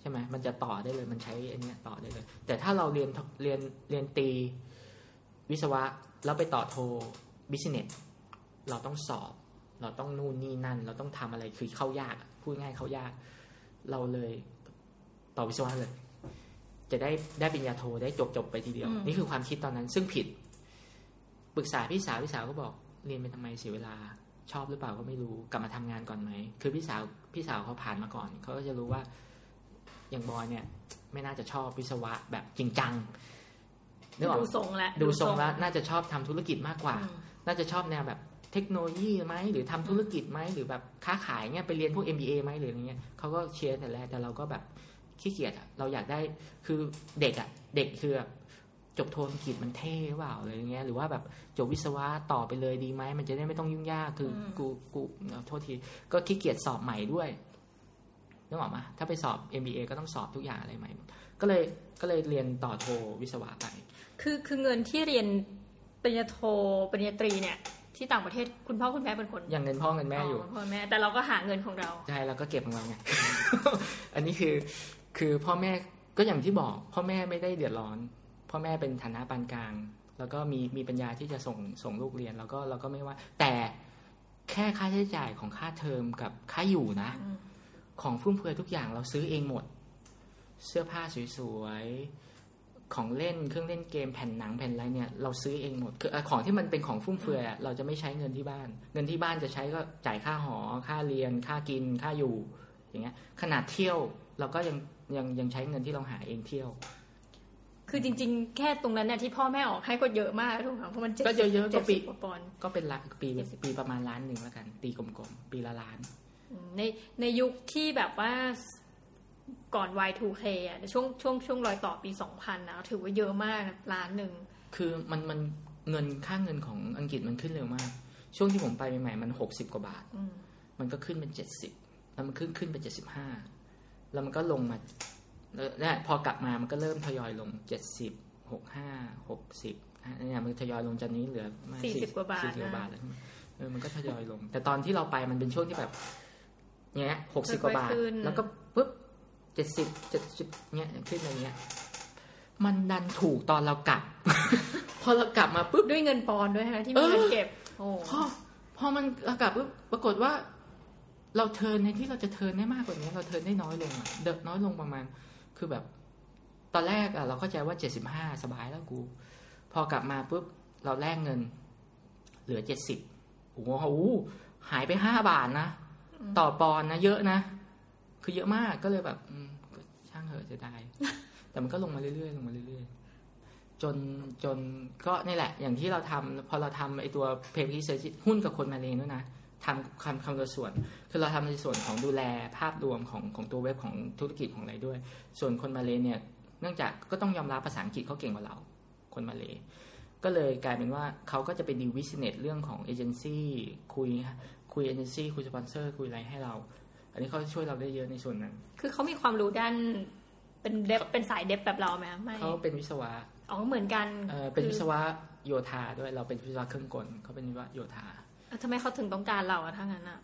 ใช่ไหมมันจะต่อได้เลย มันใช้อันเนี้ยต่อได้เลย แต่ถ้าเราเรียนเรียนเรียนตรีวิศวะ แล้วไปต่อโท business เราต้องสอบ เราต้องนู่นนี่นั่น เราต้องทำอะไรคือเข้ายากอะพูดง่ายเข้ายาก เราเลย ต่อวิศวะเลย จะได้ได้ปริญญาโทได้จบจบไปทีเดียวอืมนี่คือความคิดตอนนั้น ซึ่งผิดปรึกษาพี่สาวพี่สาวก็บอกเรียนไปทำไมเสียเวลาชอบหรือเปล่าก็ไม่รู้กลับมาทำงานก่อนไหมคือพี่สาวพี่สาวเขาผ่านมาก่อนเขาก็จะรู้ว่าอย่างบอยเนี่ย ไม่น่าจะชอบวิศวะแบบจริงจังนึกออกดูทรงแล้วดูทรงแล้วน่าจะชอบทำธุรกิจมากกว่าอืมน่าจะชอบแนวแบบเทคโนโลยีไหมหรือทำธุรกิจไหมหรือแบบค้าขายเงี้ยไปเรียนพวก MBA ไหมหรืออะไรเงี้ยเขาก็เชียร์แต่แรกแต่เราก็แบบ ขี้เกียจอะเราอยากได้คือเด็กอะเด็กคือแบบจบโทอังกฤษมันเท่หรือเปล่าอะไรเงี้ยหรือว่าแบบจบวิศวะต่อไปเลยดีไหมมันจะได้ไม่ต้องยุ่งยากคืออมกูกูเอาโทษที ก็ขี้เกียจสอบใหม่ด้วยนึกออกมาถ้าไปสอบ MBA ก็ต้องสอบทุกอย่างอะไรใหม่หมดก็เลยก็เลยเรียนต่อโทวิศวะไป คือคือเงินที่เรียนปริญญาโทปริญญาตรีเนี่ยที่ต่างประเทศคุณพ่อคุณแม่เป็นคนอย่างเงินพ่อเงินแม่อยู่พ่อแม่แต่เราก็หาเงินของเราใช่เราก็เก็บของเราไงอันนี้คือ คือพ่อแม่ก็อย่างที่บอก พ่อแม่ไม่ได้เดือดร้อน พ่อแม่เป็นฐานะปานกลาง แล้วก็มีมีปัญญาที่จะส่งส่งลูกเรียน แล้วก็เราก็ไม่ว่า แต่แค่ค่าใช้จ่ายของค่าเทอมกับค่าอยู่นะอืมของฟุ่มเฟือยทุกอย่างเราซื้อเองหมด เสื้อผ้าสวยๆของเล่นเครื่องเล่นเกมแผ่นหนังแผ่นอะไรเนี่ยเราซื้อเองหมดคือเอ่อของที่มันเป็นของฟุ่มเฟือยอะเราจะไม่ใช้เงินที่บ้าน เงินที่บ้านจะใช้ก็จ่ายค่าหอ ค่าเรียน ค่ากิน ค่าอยู่ อย่างเงี้ย ขนาดเที่ยวเราก็ยัง ยังยังใช้เงินที่เราหาเองเที่ยว คือจริง ๆ แค่ตรงนั้นเนี่ยที่พ่อแม่ออกให้ก็เยอะมากถูกไหมเพราะมันก็เยอะๆก็เจ็ดปีสิบกว่าปอนด์ก็เป็นละปีเจ็ดสิบปีประมาณล้านหนึ่งแล้วกัน ตีกลมๆ ปีละล้านอืมในในยุคที่แบบว่าก่อน Y2K อะช่วงช่วงช่วงรอยต่อปี 2000นะถือว่าเยอะมากนะล้านหนึ่ง คือมันมันเงินค่าเงินของอังกฤษมันขึ้นเร็วมาก ช่วงที่ผมไปใหม่ๆมันหกสิบกว่าบาทอืมมันก็ขึ้นเป็นเจ็ดสิบแล้วมันขึ้นขึ้นเป็นเจ็ดสิบห้า แล้วมันก็ลงมาแล้วเนี่ยพอกลับมามันก็เริ่มทยอยลงเจ็ดสิบหกห้าหกสิบเนี่ยมันทยอยลงจากนี้เหลือประมาณ40กว่าบาทสี่สิบกว่านะบาทแล้วเออมันก็ทยอยลง แต่ตอนที่เราไปมันเป็นช่วงที่แบบเนี้ยหกสิบกว่าบาทค่อยๆขึ้นแล้วก็ปุ๊บเจ็ดสิบเจ็ดสิบเนี้ยขึ้นอะไรเงี้ย มันดันถูกตอนเรากลับ พอเรากลับมาปุ๊บด้วยเงินปอนด์ด้วยนะที่มีเงินเก็บ โอ้พอพอมันอากาศปุ๊บปรากฏว่า เรา turn ในที่เราจะ turn ได้มากกว่านี้เรา turn ได้น้อยลงอะเดอะน้อยลงประมาณ คือแบบ ตอนแรกอะเราเข้าใจว่าเจ็ดสิบห้าสบายแล้วกู พอกลับมาปุ๊บเราแลกเงิน เหลือเจ็ดสิบโอ้โหหายไปห้าบาทนะต่อปอนด์นะ เยอะนะ คือเยอะมากก็เลยแบบอืมก็ช่างเหอะจะได้ แต่มันก็ลงมาเรื่อยๆลงมาเรื่อยๆจนจนก็นี่แหละ อย่างที่เราทำพอเราทำไอตัว pay per search หุ้นกับคนมาเลด้วยนะ ทำคำคำตัวส่วน คือเราทำในส่วนของดูแลภาพรวมของของตัวเว็บของธุรกิจของอะไรด้วย ส่วนคนมาเลเนี่ย เนื่องจากก็ต้องยอมรับภาษาอังกฤษเขาเก่งกว่าเรา คนมาเล ก็เลยกลายเป็นว่าเขาก็จะไป deal business เรื่องของเอเจนซี่คุยคุยเอเจนซี่คุยสปอนเซอร์คุยอะไรให้เรา อันนี้เขาช่วยเราได้เยอะในส่วนนั้น คือเขามีความรู้ด้านเป็น dev เป็นสาย dev แบบเราไหมไม่เขาเป็นวิศวะอ๋อเหมือนกันเอ่อเป็นคือวิศวะโยธาด้วยเราเป็นวิศวะเครื่องกลเขาเป็นวิศวะโยธาอะ ทำไมเขาถึงต้องการเราอะถ้างั้นอะ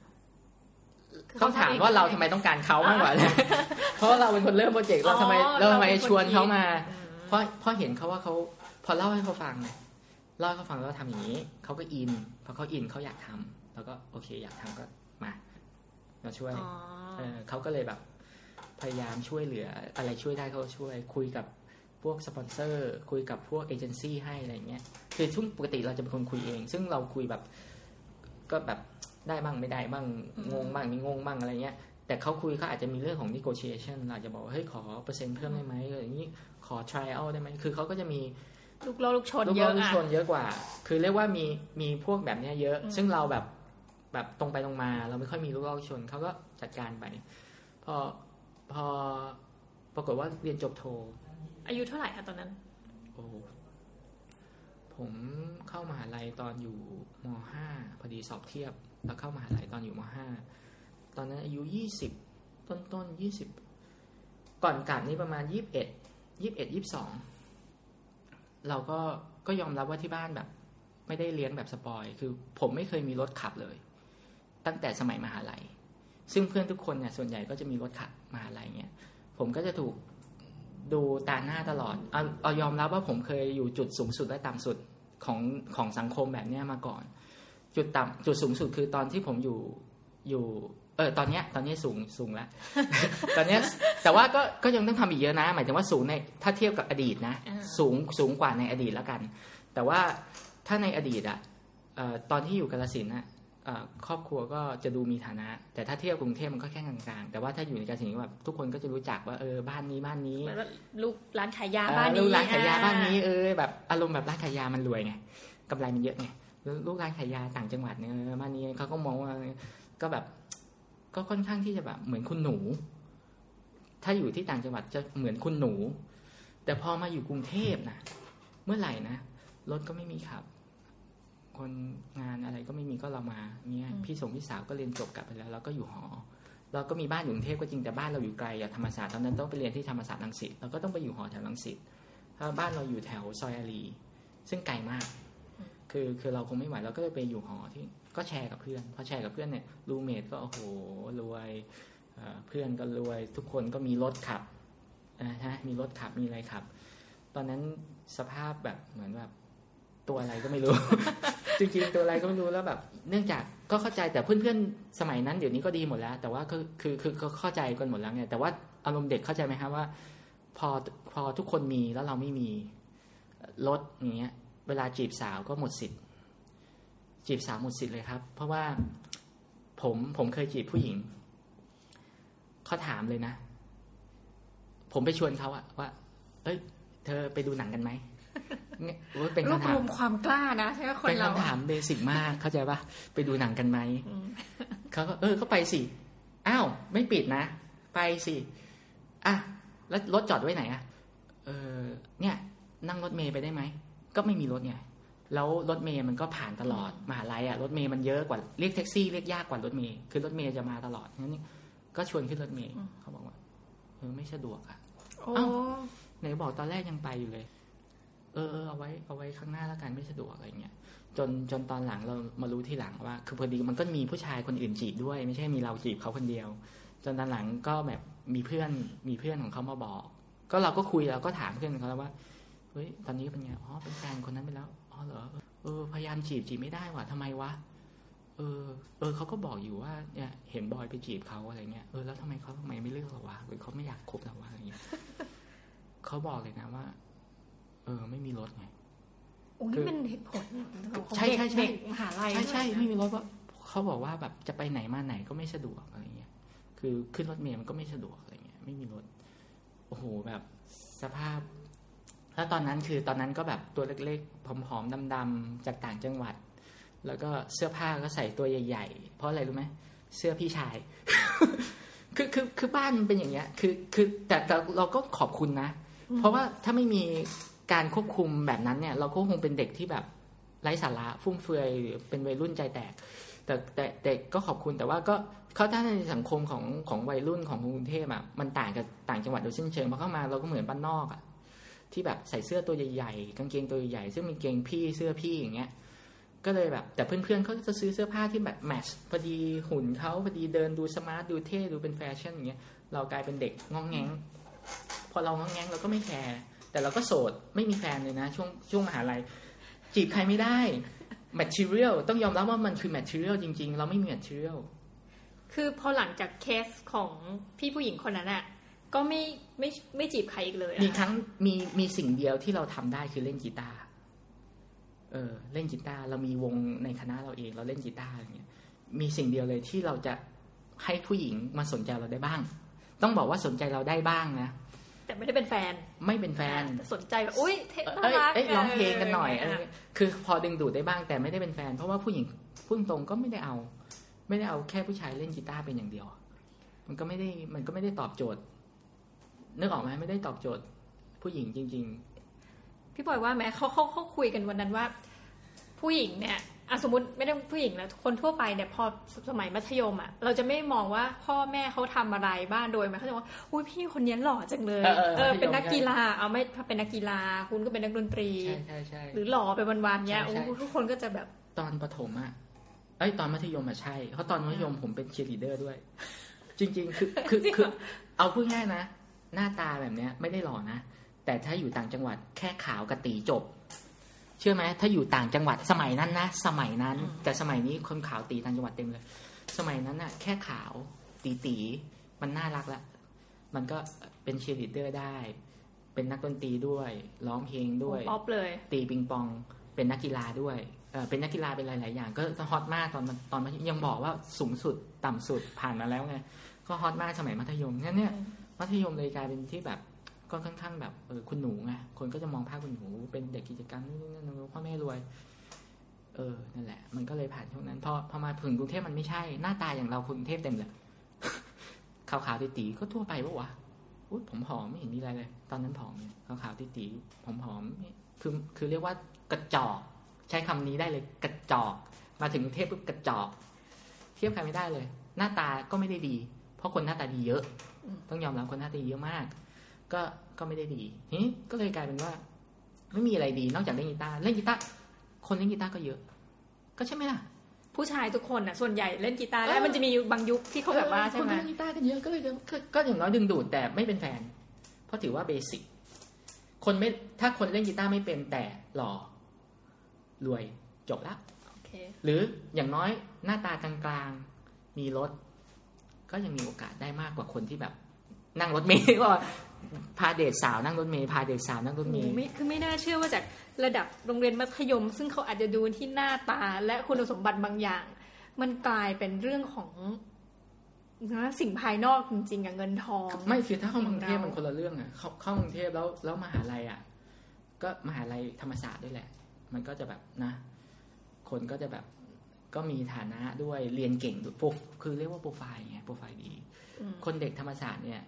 คือต้องถามว่าเราทำไมต้องการเขามากกว่าเลยเพราะว่าเราเป็นคนเริ่มโปรเจกต์เราทำไมอ๋อเราทำไมเราเป็นคนชวนเขามาอืมเพราะเพราะเห็นเขาว่าเขาพอเล่าให้เขาฟังเล่าให้เขาฟังแล้วทำอย่างนี้เขาก็อินพอเขาอินเขาอยากทำแล้วก็โอเคอยากทำก็มามาช่วยอ๋อเออเขาก็เลยแบบ พยายามช่วยเหลืออะไรช่วยได้เขาก็ช่วย คุยกับพวกสปอนเซอร์ คุยกับพวกเอเจนซี่ให้อะไรเงี้ยคือช่วงปกติเราจะเป็นคนคุยเอง ซึ่งเราคุยแบบ ก็แบบได้บ้างไม่ได้บ้างงงบ้างไม่งงบ้างอะไรเงี้ย แต่เขาคุยเขาอาจจะมีเรื่องของ negotiation เราอาจจะบอกว่าเฮ้ยขอเปอร์เซ็นต์เพิ่มได้ไหมอะไรอย่างนี้ขอ trial ได้ไหมคือเขาก็จะมีลูกล้อลูกชนลูกเยน้ออะงลูกอะชนเยอะกว่า คือเรียกว่ามีมีพวกแบบเนี้ยเยอะอืมซึ่งเราแบบแบบตรงไปตรงมา เราไม่ค่อยมีลูกน้องลูกชนเขาก็จัดการไป พอพอปรากฏว่าเรียนจบโท อายุเท่าไหร่คะตอนนั้นโอ้ ผมเข้ามหาลัยตอนอยู่มห้าพอดีสอบเทียบ แล้วเข้ามหาลัยตอนอยู่มห้าตอนนั้นอายุยี่สิบต้นต้นยี่สิบก่อนกลับนี่ประมาณยี่สิบเอ็ดยี่สิบเอ็ดยี่สิบสองเราก็ก็ยอมรับว่าที่บ้านแบบ ไม่ได้เลี้ยงแบบสปอย คือผมไม่เคยมีรถขับเลย ตั้งแต่สมัยมหาลัย ซึ่งเพื่อนทุกคนเนี่ยส่วนใหญ่ก็จะมีรถขับมหาลัยเนี่ยผมก็จะถูก ดูตาหน้าตลอดเอาเอายอมรับว่าผมเคยอยู่จุดสูงสุดและต่ำสุดของของสังคมแบบเนี้ยมาก่อน จุดต่ำจุดสูงสุดคือตอนที่ผมอยู่อยู่เออตอนเนี้ยตอนนี้สูงสูงแล้ว ตอนเนี้ยแต่ว่าก็ก็ยังต้องทำอีกเยอะนะ หมายถึงว่าสูงในถ้าเทียบกับอดีตนะอ่าสูงสูงกว่าในอดีตแล้วกัน แต่ว่าถ้าในอดีตอะเอ่อตอนที่อยู่กาลสินธุ์อะเอ่อ ครอบครัวก็จะดูมีฐานะ แต่ถ้าเทียบกรุงเทพมันก็แค่กลางๆ แต่ว่าถ้าอยู่ในกาลสินธุ์แบบทุกคนก็จะรู้จักว่าเออบ้านนี้บ้านนี้เหมือนว่าลูกร้านขายยาเออบ้านลูนี้กร้านขายยาอ่บ้านนี้เออแบบอารมณ์แบบร้านขายยามันรวยไงกำไรมันเยอะไงแล้วลูกร้านขายยาต่างจังหวัดเนี่ยเออบ้านนี้เขาก็มองว่าก็แบบ ก็ค่อนข้างที่จะแบบ เหมือนคุณหนู ถ้าอยู่ที่ต่างจังหวัดจะเหมือนคุณหนู แต่พอมาอยู่กรุงเทพนะเมื่อไหร่นะรถก็ไม่มีขับ คนงานอะไรก็ไม่มีก็เรามาเนี่ยพี่ส่งพี่สาวก็เรียนจบกลับไปแล้วเราก็อยู่หอ เราก็มีบ้านอยู่กรุงเทพก็จริงแต่บ้านเราอยู่ไกลจากธรรมศาสตร์ตอนนั้นต้องไปเรียนที่ธรรมศาสตร์รังสิตเราก็ต้องไปอยู่หอแถวรังสิตเพราะบ้านเราอยู่แถวซอยอารีซึ่งไกลมาก คือคือเราคงไม่ไหวเราก็เลยไปอยู่หอที่ก็แชร์กับเพื่อนพอแชร์กับเพื่อนเนี่ยรูเมทก็โอ้โหรวยเอ่อเพื่อนก็รวยทุกคนก็มีรถขับนะฮะมีรถขับมีอะไรขับ ตอนนั้นสภาพแบบเหมือนแบบตัวอะไรก็ไม่รู้ จริงๆตัวอะไรก็ไม่รู้แล้วแบบ เนื่องจากก็เข้าใจแต่เพื่อนๆสมัยนั้นเดี๋ยวนี้ก็ดีหมดแล้ว แต่ว่าก็คือคือก็เข้าใจกันหมดแล้วไงแต่ว่าอารมณ์เด็กเข้าใจไหมครับว่า พอพอทุกคนมีแล้วเราไม่มีรถอย่างเงี้ย เวลาจีบสาวก็หมดสิทธิ์ จีบสาวหมดสิทธิ์เลยครับ เพราะว่าผมผมเคยจีบผู้หญิงเขาถามเลยนะ ผมไปชวนเขาอะว่า เอ้ย เธอไปดูหนังกันไหม เนี่ยโอ้ยเป็นรวบคำถารมวมความกล้านะใช่ไหมคนเป็นเราคำถามเบสิกมาก เข้าใจปะไปดูหนังกันไหมเขาก็เออเขาไปสิอ้าวไม่ปิดนะ ไปสิอะแล้วรถจอดไว้ไหนอะเออเนี่ย นั่งรถเมย์ไปได้ไหมก็ไม่มีรถไงแล้วรถเมย์มันก็ผ่านตลอดมหาลัยอะรถเมย์มันเยอะกว่าเรียกแท็กซี่เรียกยากกว่ารถเมย์คือรถเมย์จะมาตลอดงั้นนี่ก็ชวนขึ้นรถเมย์เขาบอกว่าเออไม่สะดวกอะโอ้เอ้าไหนบอกตอนแรกยังไปอยู่เลย เออเอาไว้เอาไว้ข้างหน้าแล้วกันไม่สะดวกอะไรเงี้ยจนจนตอนหลังเรามารู้ทีหลังว่า คือพอดีมันก็มีผู้ชายคนอื่นจีบด้วย ไม่ใช่มีเราจีบเขาคนเดียว จนตอนหลังก็แบบมีเพื่อนมีเพื่อนของเขามาบอก ก็เราก็คุยเราก็ถามเพื่อนเขาแล้วว่าเฮ้ยตอนนี้เป็นไงอ๋อเป็นแฟนคนนั้นไปแล้วอ๋อเหรอเออพยายามจีบจีบไม่ได้ว่ะทำไมวะเออ เออเขาก็บอกอยู่ว่าเนี่ยเห็นบอยไปจีบเขาอะไรเงี้ยเออแล้วทำไมเขาทำไมไม่เลือกเราวะหรือเขาไม่อยากคบเราวะอะไรเงี้ยเขาบอกเลยนะว่า เออ ไม่มีรถไงโอ้นี่เป็นเหตุผลของใช่ใช่ใช่เด็กมหาลัยใช่ใช่ด้วยนะไม่มีรถว่าเขาบอกว่าแบบจะไปไหนมาไหนก็ไม่สะดวกอะไรเงี้ย คือขึ้นรถเมล์มันก็ไม่สะดวกอะไรเงี้ย ไม่มีรถ โอ้โหแบบสภาพแล้วตอนนั้นคือตอนนั้นก็แบบตัวเล็กๆผอมๆดำๆจากต่างจังหวัด แล้วก็เสื้อผ้าก็ใส่ตัวใหญ่ ๆ เพราะอะไรรู้ไหมเสื้อพี่ชาย คือคือคือบ้านมันเป็นอย่างเงี้ย คือคือแต่แต่เราก็ขอบคุณนะ เพราะว่าถ้าไม่มี การควบคุมแบบนั้นเนี่ย เราก็คงเป็นเด็กที่แบบไร้สาระฟุ่มเฟือยหรือเป็นวัยรุ่นใจแตก แต่แต่เด็กก็ขอบคุณแต่ว่าก็เขาถ้าในสังคมของของวัยรุ่นของกรุงเทพอะมันต่างกับต่างจังหวัดโดยสิ้นเชิงพอเข้ามาเราก็เหมือนบ้านนอกอะที่แบบใส่เสื้อตัวใหญ่ๆกางเกงตัวใหญ่ซึ่งเป็นกางเกงพี่เสื้อพี่อย่างเงี้ยก็เลยแบบ แต่เพื่อนๆเขาจะซื้อเสื้อผ้าที่แบบ match พอดีหุ่นเขาพอดีเดินดู smart ดูเท่ดูเป็นแฟชั่นอย่างเงี้ยเรากลายเป็นเด็กงองแงงพอเรางองแงงเราก็ไม่แคร์ แต่เราก็โสดไม่มีแฟนเลยนะ ช่วงช่วงมหาลัยจีบใครไม่ได้ material ต้องยอมรับว่ามันคือ material จริง ๆ เราไม่มี material คือพอหลังจากเคสของพี่ผู้หญิงคนนั้นอะก็ไม่ไม่ไม่จีบใครอีกเลยอะมีครั้งมีมีสิ่งเดียวที่เราทำได้คือเล่นกีตาร์เออเล่นกีตาร์เรามีวงในคณะเราเอง เราเล่นกีตาร์อย่างเงี้ยมีสิ่งเดียวเลยที่เราจะให้ผู้หญิงมาสนใจเราได้บ้าง ต้องบอกว่าสนใจเราได้บ้างนะ แต่ไม่ได้เป็นแฟน ไม่เป็นแฟนแต่สนใจแบบอุ้ยเท่น่าเอ้ยรักเอ้ยร้องเพลงกันหน่อยเอะไรเงี้ยคือพอดึงดูดได้บ้างแต่ไม่ได้เป็นแฟน เพราะว่าผู้หญิงพูดตรงก็ไม่ได้เอา ไม่ได้เอาแค่ผู้ชายเล่นกีตาร์เป็นอย่างเดียว มันก็ไม่ได้มันก็ไม่ได้ตอบโจทย์ นึกออกไหมไม่ได้ตอบโจทย์ ผู้หญิงจริง ๆ พี่บอยว่าแม้เขาเขาเขาคุยกันวันนั้นว่า ผู้หญิงเนี่ย อะสมมติไม่ได้ผู้หญิงแล้วคนทั่วไปเนี่ยพอสมัยมัธยมอะเราจะไม่มองว่าพ่อแม่เขาทำอะไรบ้างโดยไหมเขาจะว่าอุ้ยพี่คนนี้หล่อจังเลย เออเออเออมัธยมเป็นนักกีฬาเอาไม่ถ้าเป็นนักกีฬาคุณก็เป็นนักดนตรีใช่ใช่ใช่หรือหล่อไปวันๆเนี้ยใช่ใช่โอ้ทุกคนก็จะแบบตอนประถมอะเอ้ยตอนมัธยมอะใช่เพราะตอนมัธยมผมเป็นเชียร์ลีดเดอร์ด้วย จริง ๆ คือคือจริงเหรอคือเอาพูดง่ายนะหน้าตาแบบเนี้ยไม่ได้หล่อนะแต่ถ้าอยู่ต่างจังหวัดแค่ขาวกับตี๋จบเชื่อไหมถ้าอยู่ต่างจังหวัดสมัยนั้นนะสมัยนั้น แต่สมัยนี้คนขาวตี๋ต่างจังหวัดเต็มเลย สมัยนั้นอะแค่ขาวตี๋ตี๋มันน่ารักละมันก็เป็นเชียร์ลีดเดอร์ได้ เป็นนักดนตรีด้วยร้องเพลงด้วยป๊อปเลย ตีปิงปองเป็นนักกีฬาด้วยเออเป็นนักกีฬาเป็นหลาย ๆ อย่าง ก็ hot มากตอนมันตอนมัธยมยังบอกว่าสูงสุดต่ำสุดผ่านมาแล้วไงก็ฮอตมากสมัยมัธยมงั้นเนี่ยมัธยมเลยกลายเป็นที่แบบ ก็ค่อนข้างแบบเออคุณหนูไงคนก็จะมองภาพคุณหนู เป็นเด็กกิจกรรมนี่นั่นพ่อแม่รวย เออนั่นแหละ มันก็เลยผ่านช่วงนั้นพอพอมาถึงกรุงเทพมันไม่ใช่หน้าตาอย่างเราคนกรุงเทพเต็มเลยขาวๆตีๆก็ทั่วไปปะวะอุ๊ยผมผอมไม่เห็นมีอะไรเลย ตอนนั้นผอมขาวๆตีๆผมผอมคือคือเรียกว่ากระจอก ใช้คำนี้ได้เลยกระจอก มาถึงกรุงเทพปุ๊บกระจอก เทียบกันไม่ได้เลย หน้าตาก็ไม่ได้ดี เพราะคนหน้าตาดีเยอะ ต้องยอมรับคนหน้าตาดีเยอะมาก ก็ ก็ไม่ได้ดีทีนี้ก็เลยกลายเป็นว่า ไม่มีอะไรดีนอกจากเล่นกีตาร์เล่นกีตาร์คนเล่นกีตาร์ก็เยอะ ก็ใช่ไหมล่ะ ผู้ชายทุกคนอะส่วนใหญ่เล่นกีตาร์ได้เออมันจะมีบางยุคที่เขาแบบว่าใช่ไหมคนก็เล่นกีตาร์กันเยอะก็เลยก็ก็อย่างน้อยดึงดูดแต่ไม่เป็นแฟน เพราะถือว่าเบสิกคนไม่ถ้าคนเล่นกีตาร์ไม่เป็นแต่หล่อรวยจบละโอเคหรืออย่างน้อยหน้าตากลางๆมีรถ ก็ยังมีโอกาสได้มากกว่าคนที่แบบ นั่งรถเมล์ก็ พาเดทสาวนั่งรถเมล์พาเดทสาวนั่งรถเมโอ้ล์ไม่คือไม่น่าเชื่อว่าจากระดับโรงเรียนมัธยม ซึ่งเขาอาจจะดูที่หน้าตาและคุณสมบัติบางอย่าง มันกลายเป็นเรื่องของนะสิ่งภายนอกจริงๆอะเงินทอง ไม่คือถ้าเข้ากรุงเทพเรามัมันคนละเรื่องอะเข้าเข้ากรุงเทพแล้วแล้วมหาลัยอะ ก็มหาลัยธรรมศาสตร์ด้วยแหละ มันก็จะแบบนะ คนก็จะแบบก็มีฐานะด้วยเรียนเก่งด้วยโปรคือเรียกว่าโปรไฟล์ไงโปรไฟล์ดีอืมคนเด็กธรรมศาสตร์เนี่ย